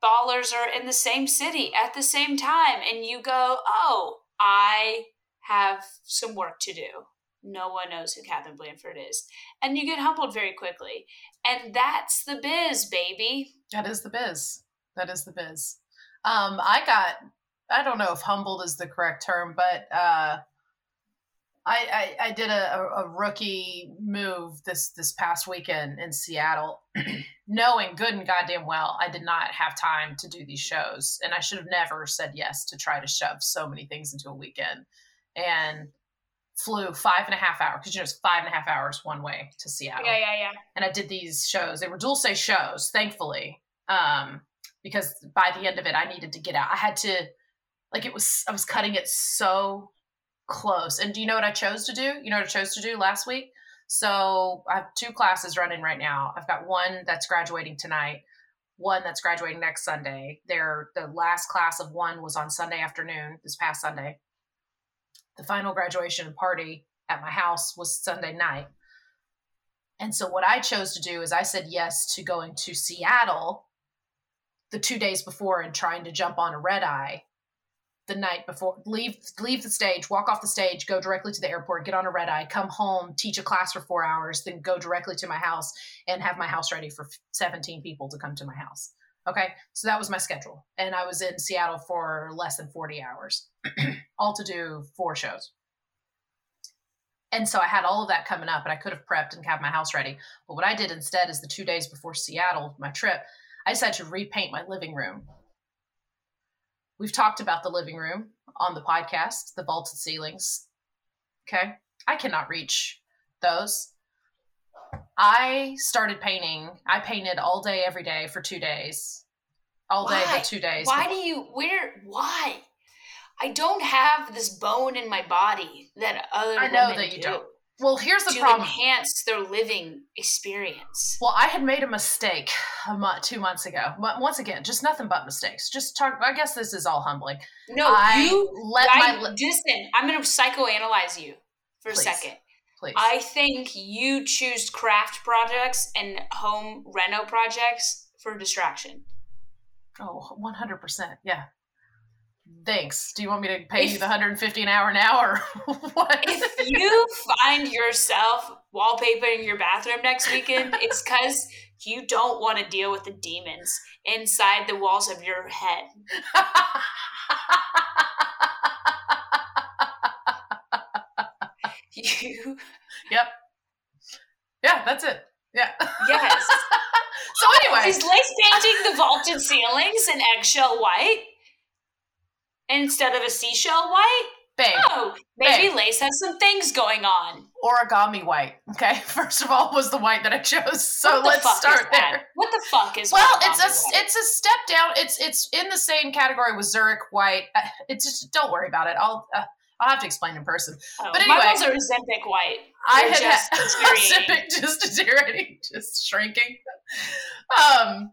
ballers are in the same city at the same time, and you go, "Oh, I have some work to do." No one knows who Katherine Blanford is, and you get humbled very quickly, and that's the biz, baby. That is the biz. That is the biz. Um, I got. I don't know if humbled is the correct term, but uh, I, I I did a, a, rookie move this this past weekend in Seattle, knowing good and goddamn well I did not have time to do these shows, and I should have never said yes to try to shove so many things into a weekend, and flew five and a half hours because you know it's five and a half hours one way to Seattle Yeah, yeah, yeah. and I did these shows. They were dual say shows, thankfully, um, because by the end of it, I needed to get out. I had to, like, it was I was cutting it so close. And do you know what I chose to do? You know what I chose to do last week? So I have two classes running right now. I've got one that's graduating tonight, one that's graduating next Sunday. They're the last class of one was on Sunday afternoon, this past Sunday. The final graduation party at my house was Sunday night. And so what I chose to do is I said yes to going to Seattle the two days before and trying to jump on a red eye the night before leave leave the stage walk off the stage go directly to the airport get on a red eye come home teach a class for four hours then go directly to my house and have my house ready for 17 people to come to my house okay so that was my schedule and i was in seattle for less than 40 hours all to do four shows and so I had all of that coming up, and I could have prepped and had my house ready. But what I did instead is the two days before Seattle, my trip, I decided to repaint my living room. We've talked about the living room on the podcast, the vaulted ceilings, Okay. I cannot reach those. I started painting. I painted all day, every day for two days. All day Why? for two days. Why do you where why? I don't have this bone in my body that other I know women that you do don't. Well, here's the to problem. enhance their living experience. Well, I had made a mistake a month, two months ago. Once again, just nothing but mistakes. Just talk. I guess this is all humbling. No, I you let I, my li- listen. I'm going to psychoanalyze you for Please. a second. Please. I think you choose craft projects and home reno projects for distraction. oh, 100 percent. Yeah. Thanks. Do you want me to pay you the 150 an hour now or what? If you find yourself wallpapering your bathroom next weekend, it's because you don't want to deal with the demons inside the walls of your head. You, yep. Yeah, that's it. Yeah. yes. so anyway, Is Lace painting the vaulted ceilings in eggshell white instead of a seashell white? babe, Oh, maybe Babe. Lace has some things going on. origami white. Okay, first of all, was the white that I chose. So let's start there. What the fuck is Well, it's a white? it's a step down. It's it's in the same category with Zurich white. Uh, It's just don't worry about it. I'll uh, I'll have to explain in person. Oh, but anyway. my ones are Ozempic white. I had just just deteriorating, just shrinking. Um,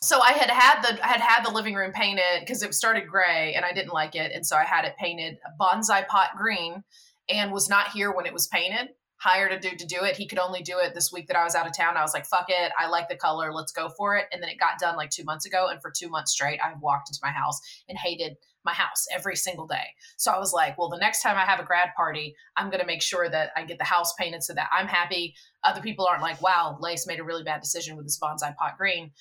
so I had had the I had had the living room painted because it started gray and I didn't like it, and so I had it painted bonsai pot green, and was not here when it was painted. Hired a dude to do it. He could only do it this week that I was out of town. I was like, "Fuck it, I like the color. Let's go for it." And then it got done like two months ago, and for two months straight, I walked into my house and hated my house every single day. So I was like, well, the next time I have a grad party, I'm going to make sure that I get the house painted so that I'm happy. Other people aren't like, wow, Lace made a really bad decision with this bonsai pot green.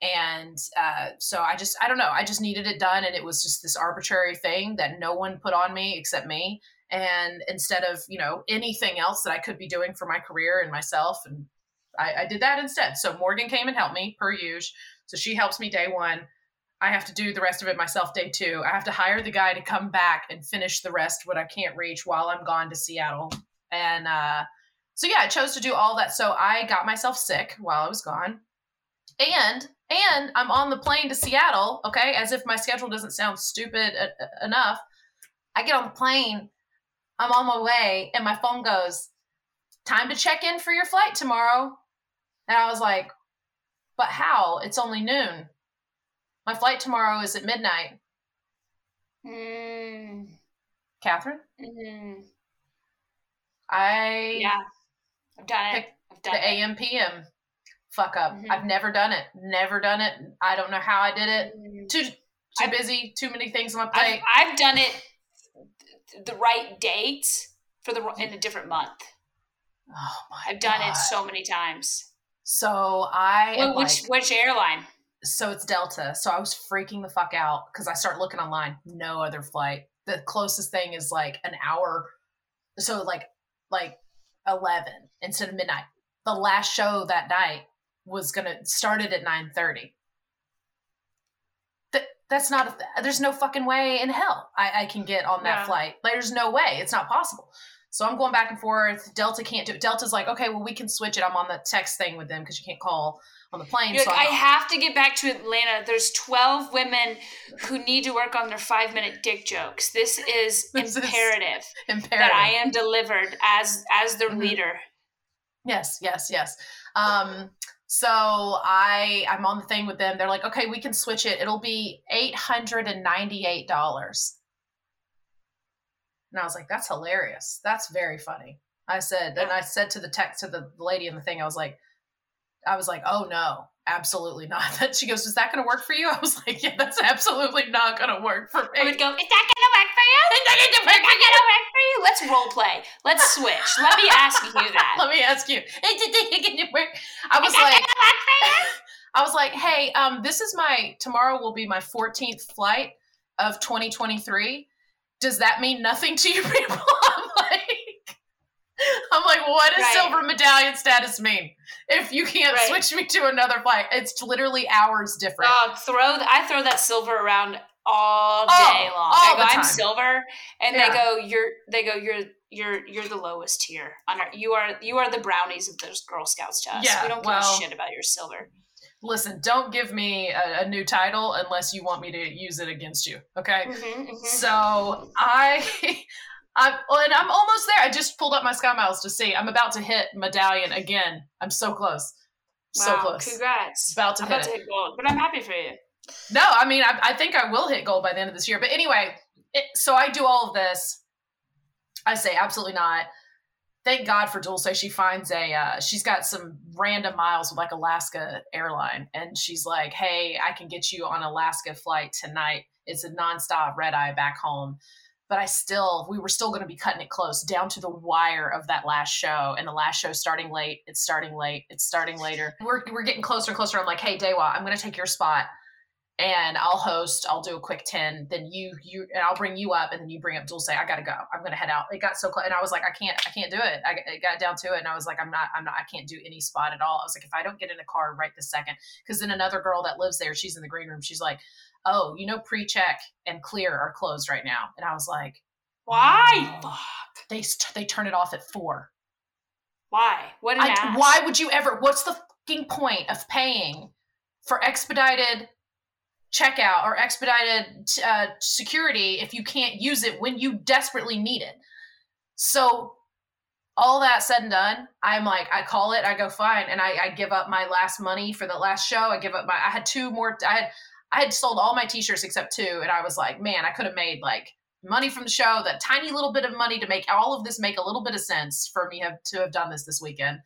And uh, so I just, I don't know, I just needed it done. And it was just this arbitrary thing that no one put on me except me. And instead of, you know, anything else that I could be doing for my career and myself, and I, I did that instead. So Morgan came and helped me per usual. So she helps me day one. I have to do the rest of it myself day two. I have to hire the guy to come back and finish the rest what I can't reach while I'm gone to Seattle. And uh, so yeah, I chose to do all that. So I got myself sick while I was gone. And and I'm on the plane to Seattle, okay? As if my schedule doesn't sound stupid e- enough. I get on the plane, I'm on my way, and my phone goes, "Time to check in for your flight tomorrow." And I was like, "But how? It's only noon." My flight tomorrow is at midnight. Mm, Catherine, mm, I yeah, I've done it. I've done the it. AM PM fuck up. Mhm. I've never done it. Never done it. I don't know how I did it. Mm. Too too busy. Too many things on my I've, plate. I've done it the right date for the in a different month. oh my! I've done God. it so many times. So I Wh- which like- which airline? so it's Delta. So I was freaking the fuck out because I start looking online. No other flight. The closest thing is like an hour. So like like eleven instead of midnight. The last show that night was gonna started at nine thirty. That that's not. A, there's no fucking way in hell I, I can get on that Yeah. flight. Like, there's no way. It's not possible. So I'm going back and forth. Delta can't do it. Delta's like, okay, well we can switch it. I'm on the text thing with them because you can't call on the plane. So like, I'm- have to get back to Atlanta. There's 12 women who need to work on their five minute dick jokes. This is This is imperative imperative. that I am delivered as as their Mhm. leader. Yes, yes, yes. Um, so I I'm on the thing with them. They're like, okay, we can switch it. It'll be eight hundred and ninety eight dollars. And I was like, that's hilarious. That's very funny. I said, and I said to the text to the lady in the thing, I was like, I was like, oh no, absolutely not. That she goes, is that going to work for you? I was like, yeah, that's absolutely not going to work for me. I would go, is that gonna work for you? Is that gonna work for you? Let's role play. Let's switch. Let me ask you that. Let me ask you. I was like, gonna work for you? I was like, hey, um, this is my tomorrow will be my 14th flight of 2023. Does that mean nothing to you people? I'm like, what does Right. silver medallion status mean? If you can't Right. switch me to another flight, it's literally hours different. Oh, throw th- I throw that silver around all Oh, day long. all I go, I'm silver, and Yeah. they go, you're. They go, you're. you're you're the lowest tier. On our, you are you are the brownies of those Girl Scouts to us. Yeah, we don't give well- a shit about your silver. Listen, don't give me a, a new title unless you want me to use it against you. Okay. Mhm, mhm. So I, I'm, and I'm almost there. I just pulled up my Sky Miles to see. I'm about to hit medallion again. I'm so close. So Wow, close. Congrats. About to I'm hit about to hit gold, but I'm happy for you. No, I mean, I, I think I will hit gold by the end of this year. But anyway, it, so I do all of this. I say absolutely not. Thank God for Dulce. She finds a, uh, she's got some random miles with like Alaska airline. And she's like, hey, I can get you on Alaska flight tonight. It's a nonstop red eye back home. But I still, we were still going to be cutting it close down to the wire of that last show. And the last show starting late. It's starting late. It's starting later. We're, we're getting closer and closer. I'm like, hey, Dewa, I'm going to take your spot and I'll host. I'll do a quick ten. Then you you and I'll bring you up, and then you bring up Dulce. I gotta go. I'm gonna head out. It got so close, and I was like, I can't, I can't do it. I it got down to it, and I was like, I'm not, I'm not, I can't do any spot at all. I was like, if I don't get in a car right this second, because then another girl that lives there, she's in the green room. She's like, oh, you know, pre-check and clear are closed right now, and I was like, Why? Fuck. they they turn it off at four. Why? What I, why would you ever? What's the fucking point of paying for expedited checkout or expedited uh, security if you can't use it when you desperately need it? So, all that said and done, I'm like, I call it, I go fine, and I, I give up my last money for the last show. I give up my, I had two more, I had, I had sold all my t-shirts except two, and I was like, man, I could have made like money from the show, that tiny little bit of money to make all of this make a little bit of sense for me have, to have done this this weekend.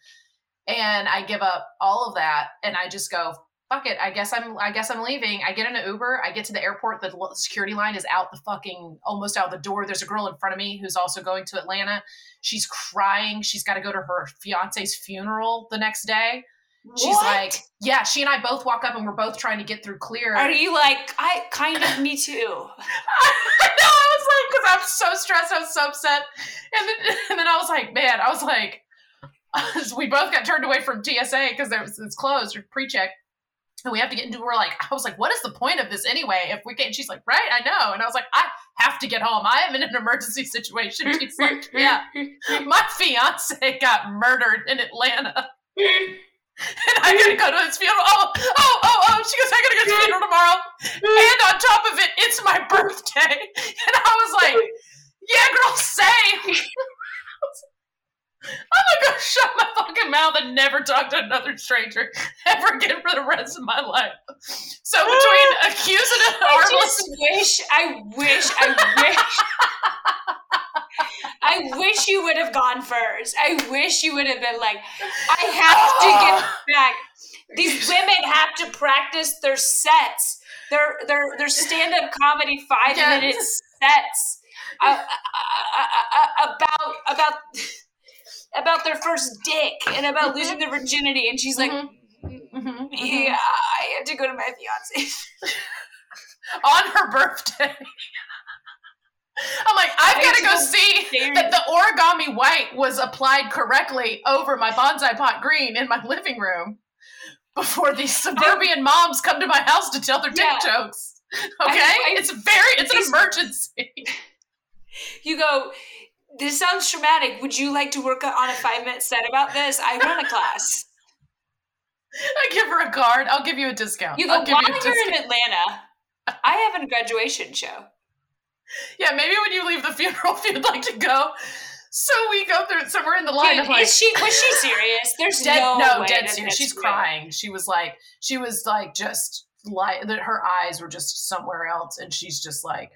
And I give up all of that, and I just go, fuck it. I guess I'm, I guess I'm leaving. I get in an Uber. I get to the airport. The security line is out the fucking, almost out the door. There's a girl in front of me who's also going to Atlanta. She's crying. She's got to go to her fiance's funeral the next day. She's What? like, yeah. She and I both walk up, and we're both trying to get through clear. Are you like I kind of me too? I know. I was like, because I'm so stressed, I was so upset, and then and then I was like, man, I was like, we both got turned away from TSA because it's closed or pre-check, and we have to get into. We're like, I was like, what is the point of this anyway? If we can't, she's like, right, I know, and I was like, I have to get home. I am in an emergency situation. She's like, yeah, my fiance got murdered in Atlanta. And I gotta go to his funeral. Oh, oh, oh, oh. She goes, I gotta go to his funeral tomorrow. And on top of it, it's my birthday. And I was like, yeah, girl, say. I'm gonna go shut my fucking mouth and never talk to another stranger ever again for the rest of my life. So between accusing and I just wish, I wish, I wish. I wish you would have gone first. I wish you would have been like, I have to get back. These women have to practice their sets, their their their stand up comedy five Yes. minute sets uh, uh, uh, uh, about about about their first dick and about losing their virginity. And she's like, Mhm. Mhm, mhm. Yeah, I have to go to my fiance. on her birthday. I'm like, I've got to go see that the origami white was applied correctly over my bonsai pot green in my living room before these suburban moms come to my house to tell their dick Yeah. jokes. Okay, I- it's very, it's an emergency. You go, this sounds traumatic. Would you like to work on a five minute set about this? I run a class. I give her a card. I'll give you a discount. You go, I'll give while you a you're in. Atlanta, I have a graduation show. Yeah, maybe when you leave the funeral, if you'd like to go. So we go through. So we're in the line. Dude, I'm like, is she was she serious? There's dead no, no, dead serious. She's real. crying she was like she was like just like that her eyes were just somewhere else and she's just like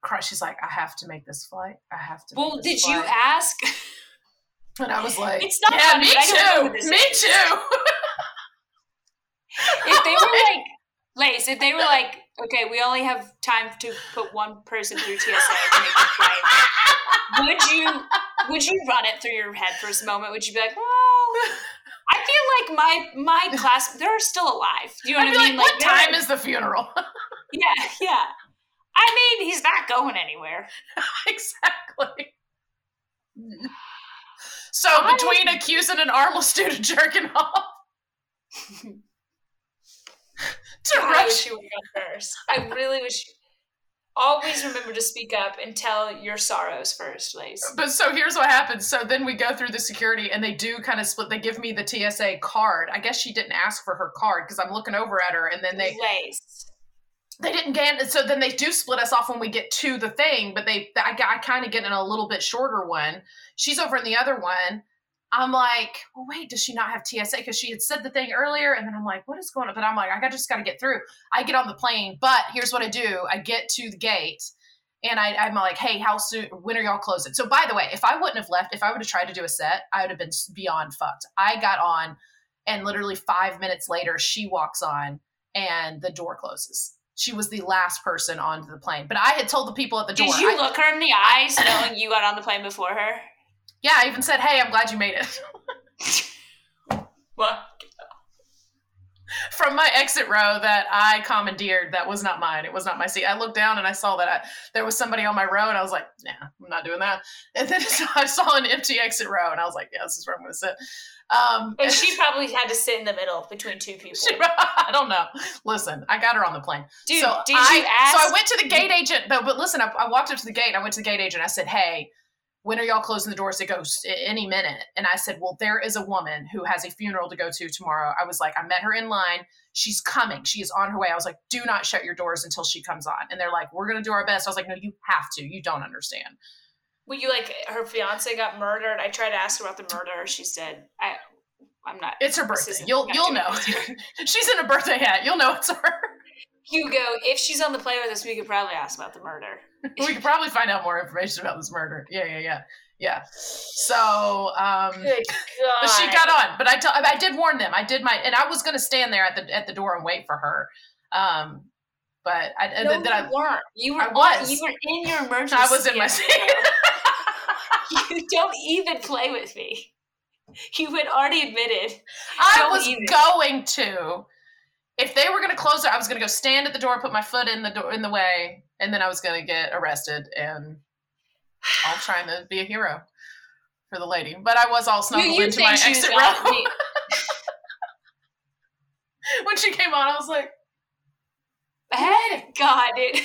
cry she's like i have to make this flight i have to make Well, did you ask? and i was like It's not yeah funny, me but I don't know too me is." too If they were like, Lace, if they were like, okay, we only have time to put one person through TSA to make flight, would you would you run it through your head for a moment? Would you be like, well, I feel like my my class they're still alive. Do you know i'd what I like mean? what they're- time is the funeral Yeah, yeah. I mean, he's not going anywhere. exactly so I- between accusing an armless student jerking off to I wish you would gone first. I really wish. always remember to speak up and tell your sorrows first, Lace. But so here's what happens. So then we go through the security and they do kind of split. They give me the TSA card. I guess she didn't ask for her card because I'm looking over at her and then they Lace. they didn't get so then they do split us off when we get to the thing but they i, I kind of get in a little bit shorter one she's over in the other one i'm like well wait does she not have tsa because she had said the thing earlier and then i'm like what is going on but i'm like i just got to get through i get on the plane but here's what i do i get to the gate and I, i'm like hey how soon when are y'all closing so by the way if i wouldn't have left if i would have tried to do a set i would have been beyond fucked i got on and literally five minutes later she walks on and the door closes she was the last person onto the plane. But I had told the people at the door. Did you I, look her in the eyes knowing you got on the plane before her? Yeah, I even said, "Hey, I'm glad you made it." what? From my exit row that I commandeered, that was not mine. It was not my seat. I looked down and I saw that I, there was somebody on my row, and I was like, "Nah, I'm not doing that." And then I saw an empty exit row, and I was like, "Yeah, this is where I'm going to sit." Um, and she probably had to sit in the middle between two people. She, I don't know. Listen, I got her on the plane. Dude, so did I, you ask? So I went to the gate agent. But, but listen, I, I walked up to the gate. I went to the gate agent. I said, "Hey, when are y'all closing the doors?" It goes any minute. And I said, "Well, there is a woman who has a funeral to go to tomorrow." I was like, "I met her in line. She's coming. She is on her way." I was like, "Do not shut your doors until she comes on." And they're like, "We're gonna do our best." I was like, "No, you have to. You don't understand." Well, you like her fiance got murdered. I tried to ask her about the murder. She said, "I." I'm not. It's her birthday. You'll you'll know. she's in a birthday hat. You'll know it's her. Hugo, if she's on the plane with us, we could probably ask about the murder. we could probably find out more information about this murder. Yeah, yeah, yeah, yeah. So, um, Good God. but she got on. But I, t- I did warn them. I did my, and I was going to stand there at the at the door and wait for her. Um, but I, no, then you I weren't. You were. I was. You were in your emergency. I was in my seat. you don't even play with me. You had already admitted. I Don't was even. going to. If they were going to close it, I was going to go stand at the door, put my foot in the door in the way, and then I was going to get arrested. And all trying to be a hero for the lady, but I was all snuggled you into my exit row. when she came on, I was like, Hey, God, dude.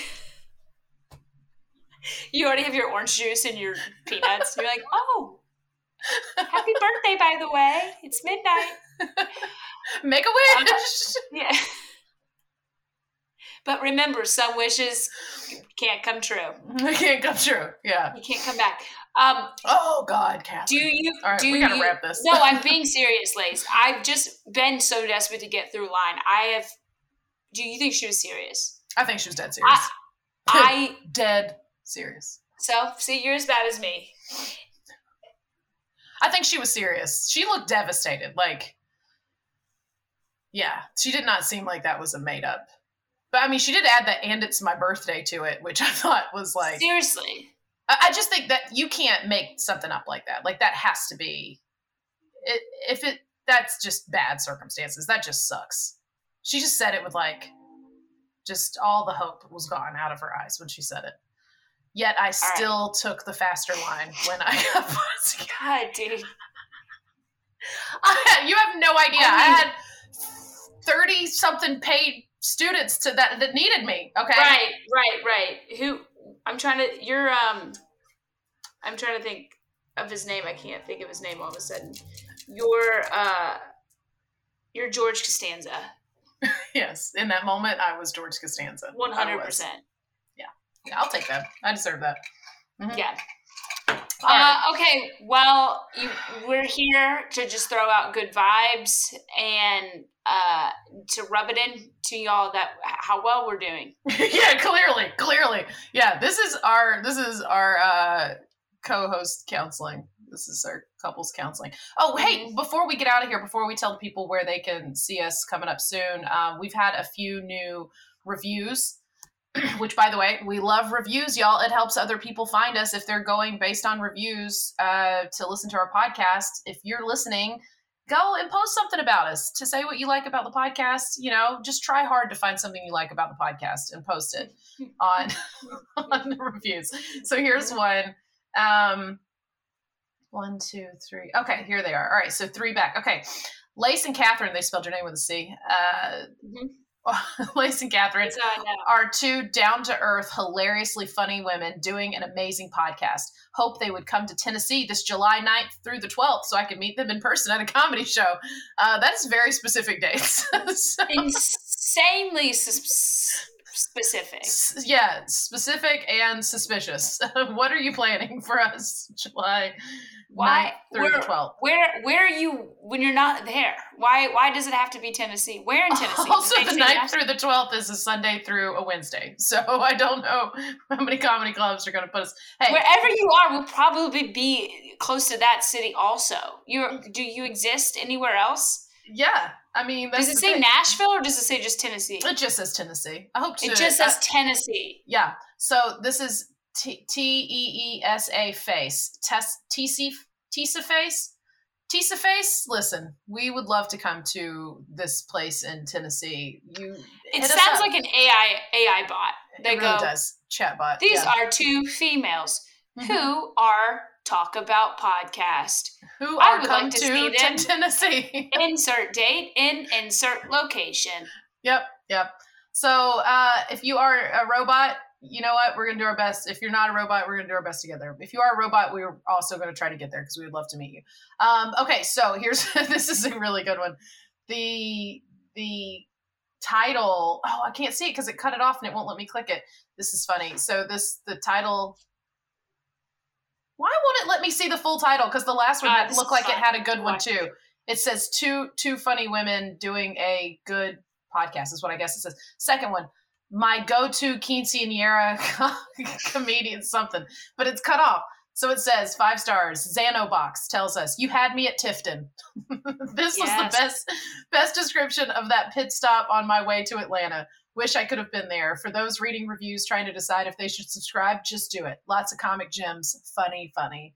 You already have your orange juice and your peanuts. You're like, oh, happy birthday, by the way. It's midnight. "Make a wish." Yeah. But remember, some wishes can't come true. I can't come true. Yeah. You can't come back. Um, Oh God, Katherine. do you? All right, do we gotta you, wrap this. No, I'm being serious, Lace. I've just been so desperate to get through line. I have. Do you think she was serious? I think she was dead serious. I dead serious. so see, you're as bad as me. I think she was serious. She looked devastated. Like, yeah, she did not seem like that was a made up. But I mean, she did add that, and it's my birthday to it, which I thought was like. Seriously. I I just think that you can't make something up like that. Like that has to be. It, if it that's just bad circumstances. That just sucks. She just said it with like, just all the hope was gone out of her eyes when she said it. Yet I right. still took the faster line when I got. God, dude. I you have no idea. I, I had thirty something paid students to that that needed me. Okay, Right, right, right. Who? I'm trying to. You're. Um. I'm trying to think of his name. I can't think of his name all of a sudden. You're. Uh. You're George Costanza. Yes, in that moment, I was George Costanza. One hundred percent. Yeah, I'll take that. I deserve that. Mhm. Yeah. Right. Uh, okay. Well, you, we're here to just throw out good vibes and uh, to rub it in to y'all that how well we're doing. yeah, clearly, clearly. Yeah, this is our this is our uh co-host counseling. This is our couples counseling. Oh, hey, Mhm. before we get out of here, before we tell the people where they can see us coming up soon, uh, we've had a few new reviews. Which, by the way, we love reviews, y'all. It helps other people find us if they're going based on reviews uh, to listen to our podcast. If you're listening, go and post something about us to say what you like about the podcast. You know, just try hard to find something you like about the podcast and post it on on the reviews. So here's one. Um, one, two, three. Okay, here they are. All right, so three back. Okay, Lace and Catherine. They spelled your name with a C. Uh, Mhm. Lacey and Catherine I know. are two down to earth, hilariously funny women doing an amazing podcast. Hope they would come to Tennessee this July 9th through the 12th so I can meet them in person at a comedy show. Uh, that is very specific dates. So, Insanely sus- specific. s- yeah, specific and suspicious. what are you planning for us July Why? through the Where- 12th? Where where are you when you're not there? Why why does it have to be Tennessee? Where in Tennessee? Also, the say 9th through the 12th is a Sunday through a Wednesday. So I don't know how many comedy clubs are going to put us. Hey, Wherever you are we'll probably be close to that city. Also, you mm. do you exist anywhere else? Yeah. I mean, Does it say thing. Nashville or does it say just Tennessee? It just says Tennessee. I hope to. It just uh, says Tennessee. yeah. So this is T E E S A face. Tes- TC Tisa face. Tisa face. Listen, we would love to come to this place in Tennessee. You. It sounds like an AI AI bot. it They really go. does. Chatbot. These yeah. are two females Mhm. who are talk about podcast. who I are would like to to, see to. Tennessee. insert date in insert location. Yep, yep. So uh, if you are a robot, you know what? We're gonna do our best. If you're not a robot, we're gonna do our best together. If you are a robot, we're also gonna try to get there because we would love to meet you. Um, okay, so here's this is a really good one. The the title. Oh, I can't see it because it cut it off and it won't let me click it. This is funny. So this the title. Why won't it let me see the full title? Because the last one uh, this looked like it had a good one too. It says two two funny women doing a good podcast is what I guess it says. Second one, my go-to quinceanera comedian something, but it's cut off. So it says five stars. Xanobox tells us you had me at Tifton. this was the best best description of that pit stop on my way to Atlanta. Wish I could have been there. For those reading reviews trying to decide if they should subscribe, just do it. Lots of comic gems. Funny, funny.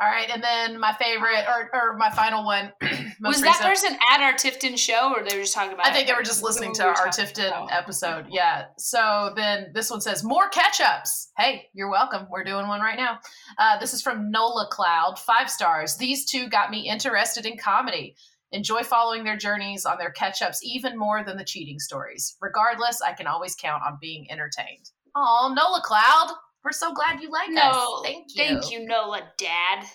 All right, and then my favorite or, or my final one. was that recent- person at our Tifton show, or they were just talking about? I think it? they were just listening to we our Tifton episode. Yeah. So then this one says more catch ups. Hey, you're welcome. We're doing one right now. Uh, this is from Nola Cloud, five stars. These two got me interested in comedy. Enjoy following their journeys on their catch ups even more than the cheating stories. Regardless, I can always count on being entertained. Oh, Nola Cloud. We're so glad you like No, us. Thank you. Thank you, Nola, Dad.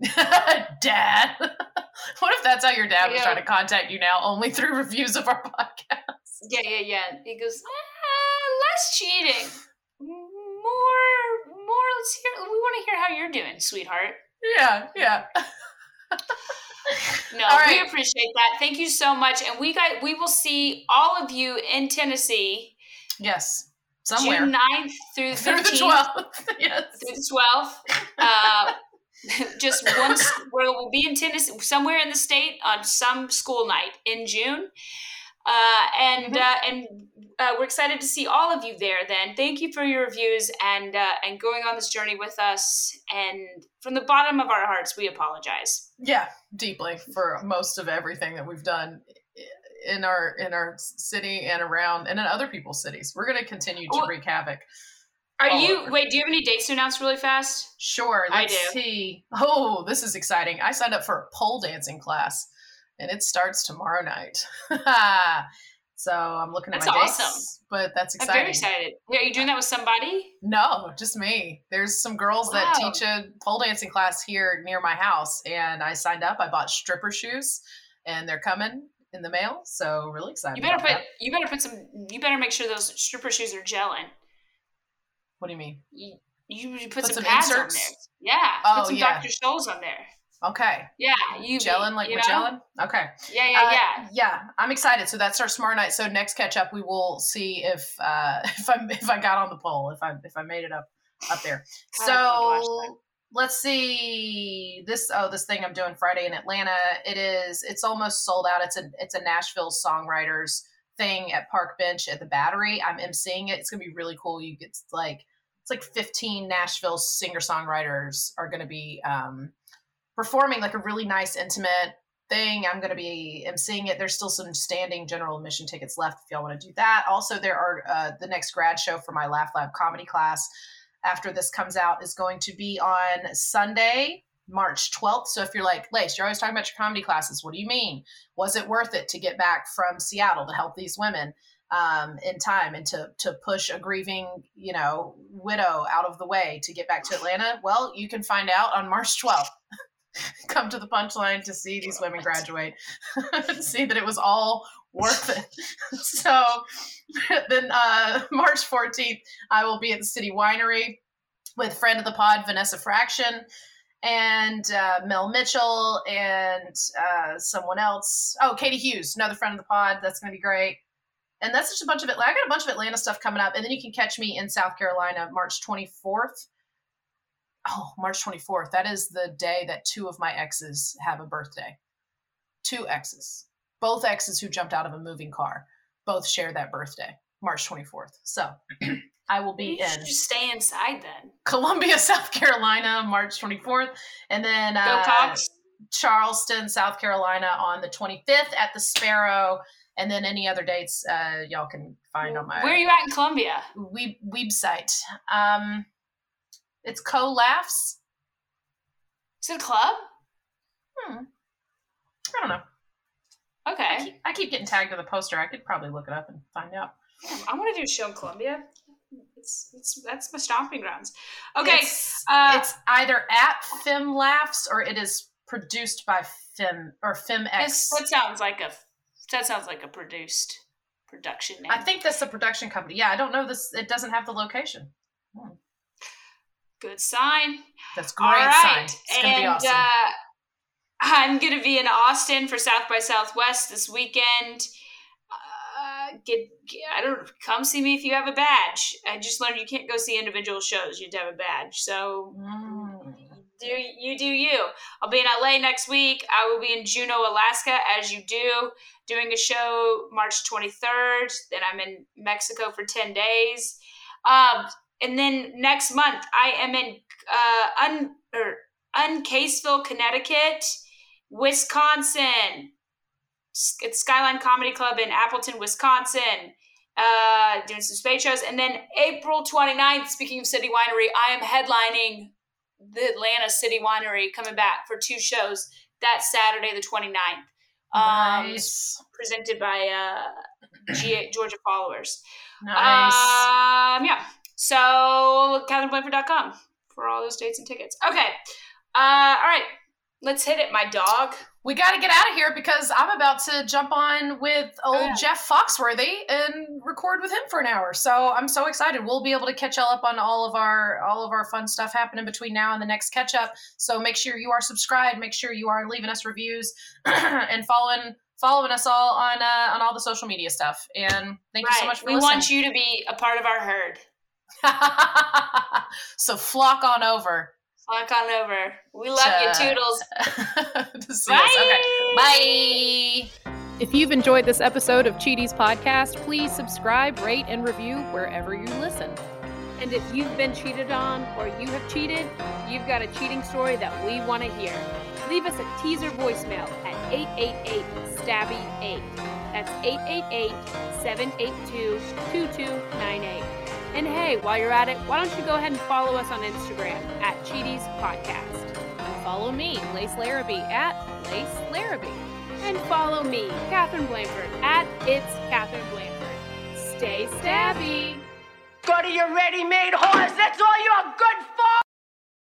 dad. what if that's how your dad was trying to contact you now, only through reviews of our podcast? Yeah, yeah, yeah. He goes, ah, less cheating, more, more. Let's hear. We want to hear how you're doing, sweetheart. Yeah, yeah. No, we appreciate that. Thank you so much, and we got. We will see all of you in Tennessee, Yes. Somewhere. June 9th through the Through the 12th. yes. through the 12th. Uh, just once we'll be in Tennessee, somewhere in the state on some school night in June. Uh, and Mhm. uh, and uh, we're excited to see all of you there. Then thank you for your reviews and uh, and going on this journey with us. And from the bottom of our hearts, we apologize. Yeah, deeply for most of everything that we've done in our in our city and around and in other people's cities. We're going to continue to Well- wreak havoc. Are you over. wait? Do you have any dates to announce really fast? Sure, I let's do. see. Oh, this is exciting. I signed up for a pole dancing class and it starts tomorrow night. so I'm looking at That's my awesome. dates, but that's exciting. I'm very excited. Are you doing that with somebody? No, just me. There's some girls that teach a pole dancing class here near my house, and I signed up. I bought stripper shoes, and they're coming in the mail. So really excited. You better about put that. you better put some. You better make sure those stripper shoes are gelling. What do you mean? you, you put, Put some, some pads inserts? Oh, on there. Yeah. Oh, put some yeah. Dr. Scholl's on there. Okay, Yeah. You gelling like you know? gelling. Okay, Yeah, yeah, Uh, yeah. yeah. I'm excited. So that's our smart night. So next catch up, we will see if uh, if I if I got on the pole, if I if I made it up up there. God, I wanna so let's see this oh this thing i'm doing friday in atlanta it is it's almost sold out it's a it's a nashville songwriters thing at park bench at the battery i'm emceeing it it's gonna be really cool you get like it's like 15 nashville singer songwriters are gonna be um performing like a really nice intimate thing i'm gonna be emceeing it there's still some standing general admission tickets left if y'all want to do that also there are uh, the next grad show for my laugh lab comedy class after this comes out is going to be on Sunday, March 12th. So if you're like, Lace, you're always talking about your comedy classes. What do you mean? Was it worth it to get back from Seattle to help these women um, in time and to, to push a grieving, you know, widow out of the way to get back to Atlanta? Well, you can find out on March 12th. Come to the punchline to see these women graduate, see that it was all worth it. so then uh, March 14th, I will be at the City Winery with friend of the pod, Vanessa Fraction, and uh, Mel Mitchell, and uh, someone else. Oh, Katie Hughes, another friend of the pod. That's going to be great. And that's just a bunch of it. I got a bunch of Atlanta stuff coming up. And then you can catch me in South Carolina March 24th. Oh, March 24th. That is the day that two of my exes have a birthday. Two exes both exes who jumped out of a moving car both share that birthday, March 24th. So I will be you in. Just stay inside then. Columbia, South Carolina, March 24th, and then uh, Charleston, South Carolina, on the 25th at the Sparrow, and then any other dates uh, y'all can find on my. Where are you at in Columbia? Weeb website. Um, it's Co Laughs. Is it a club? Hmm. I don't know. Okay. I keep, I keep, getting tagged to the poster. I could probably look it up and find out. I want to do a show in Columbia. It's, it's that's my stomping grounds. Okay. It's, uh, it's either at Fem Laughs or it is produced by Fem or Fem X. That sounds like a that sounds like a produced production name. I think that's the production company. Yeah, I don't know this. It doesn't have the location. Good sign. That's great right. sign. It's gonna and, be awesome. Uh, I'm going to be in Austin for South by Southwest this weekend. Uh, get, get, I don't come see me if you have a badge. I just learned you can't go see individual shows. You have to have a badge. So mm. do you do you? I'll be in LA next week. I will be in Juneau, Alaska, as you do, doing a show March 23rd. Then I'm in Mexico for 10 days. Um, and then next month I am in uh, un or Uncaseville, Connecticut Wisconsin. It's Skyline Comedy Club in Appleton, Wisconsin. Uh, doing some spade shows. And then April 29th, speaking of City Winery, I am headlining the Atlanta City Winery coming back for two shows that Saturday, the 29th. Um, nice. Presented by uh, G- Georgia Followers. Nice. Um, yeah. So, KatherineBlanford.com for all those dates and tickets. Okay. Uh, all right. Let's hit it, my dog. We got to get out of here because I'm about to jump on with old oh, yeah. Jeff Foxworthy and record with him for an hour. So I'm so excited. We'll be able to catch y'all up on all of our all of our fun stuff happening between now and the next catch up. So make sure you are subscribed. Make sure you are leaving us reviews and following following us all on uh, on all the social media stuff. And thank right. you so much for we listening. want you to be a part of our herd. so flock on over. Flock on over. We love you, Toodles. Bye. Okay. Bye. If you've enjoyed this episode of Cheaties Podcast, please subscribe, rate, and review wherever you listen. And if you've been cheated on or you have cheated, you've got a cheating story that we want to hear. Leave us a teaser voicemail at 888 Stabby 8. That's 888 782 2298. And hey, while you're at it, why don't you go ahead and follow us on Instagram at Cheaties Podcast. And follow me, Lace Larrabee, at Lace Larrabee. And follow me, Katherine Blanford, at It's Katherine Blanford. Stay stabby. Go to your ready-made horse. That's all you're good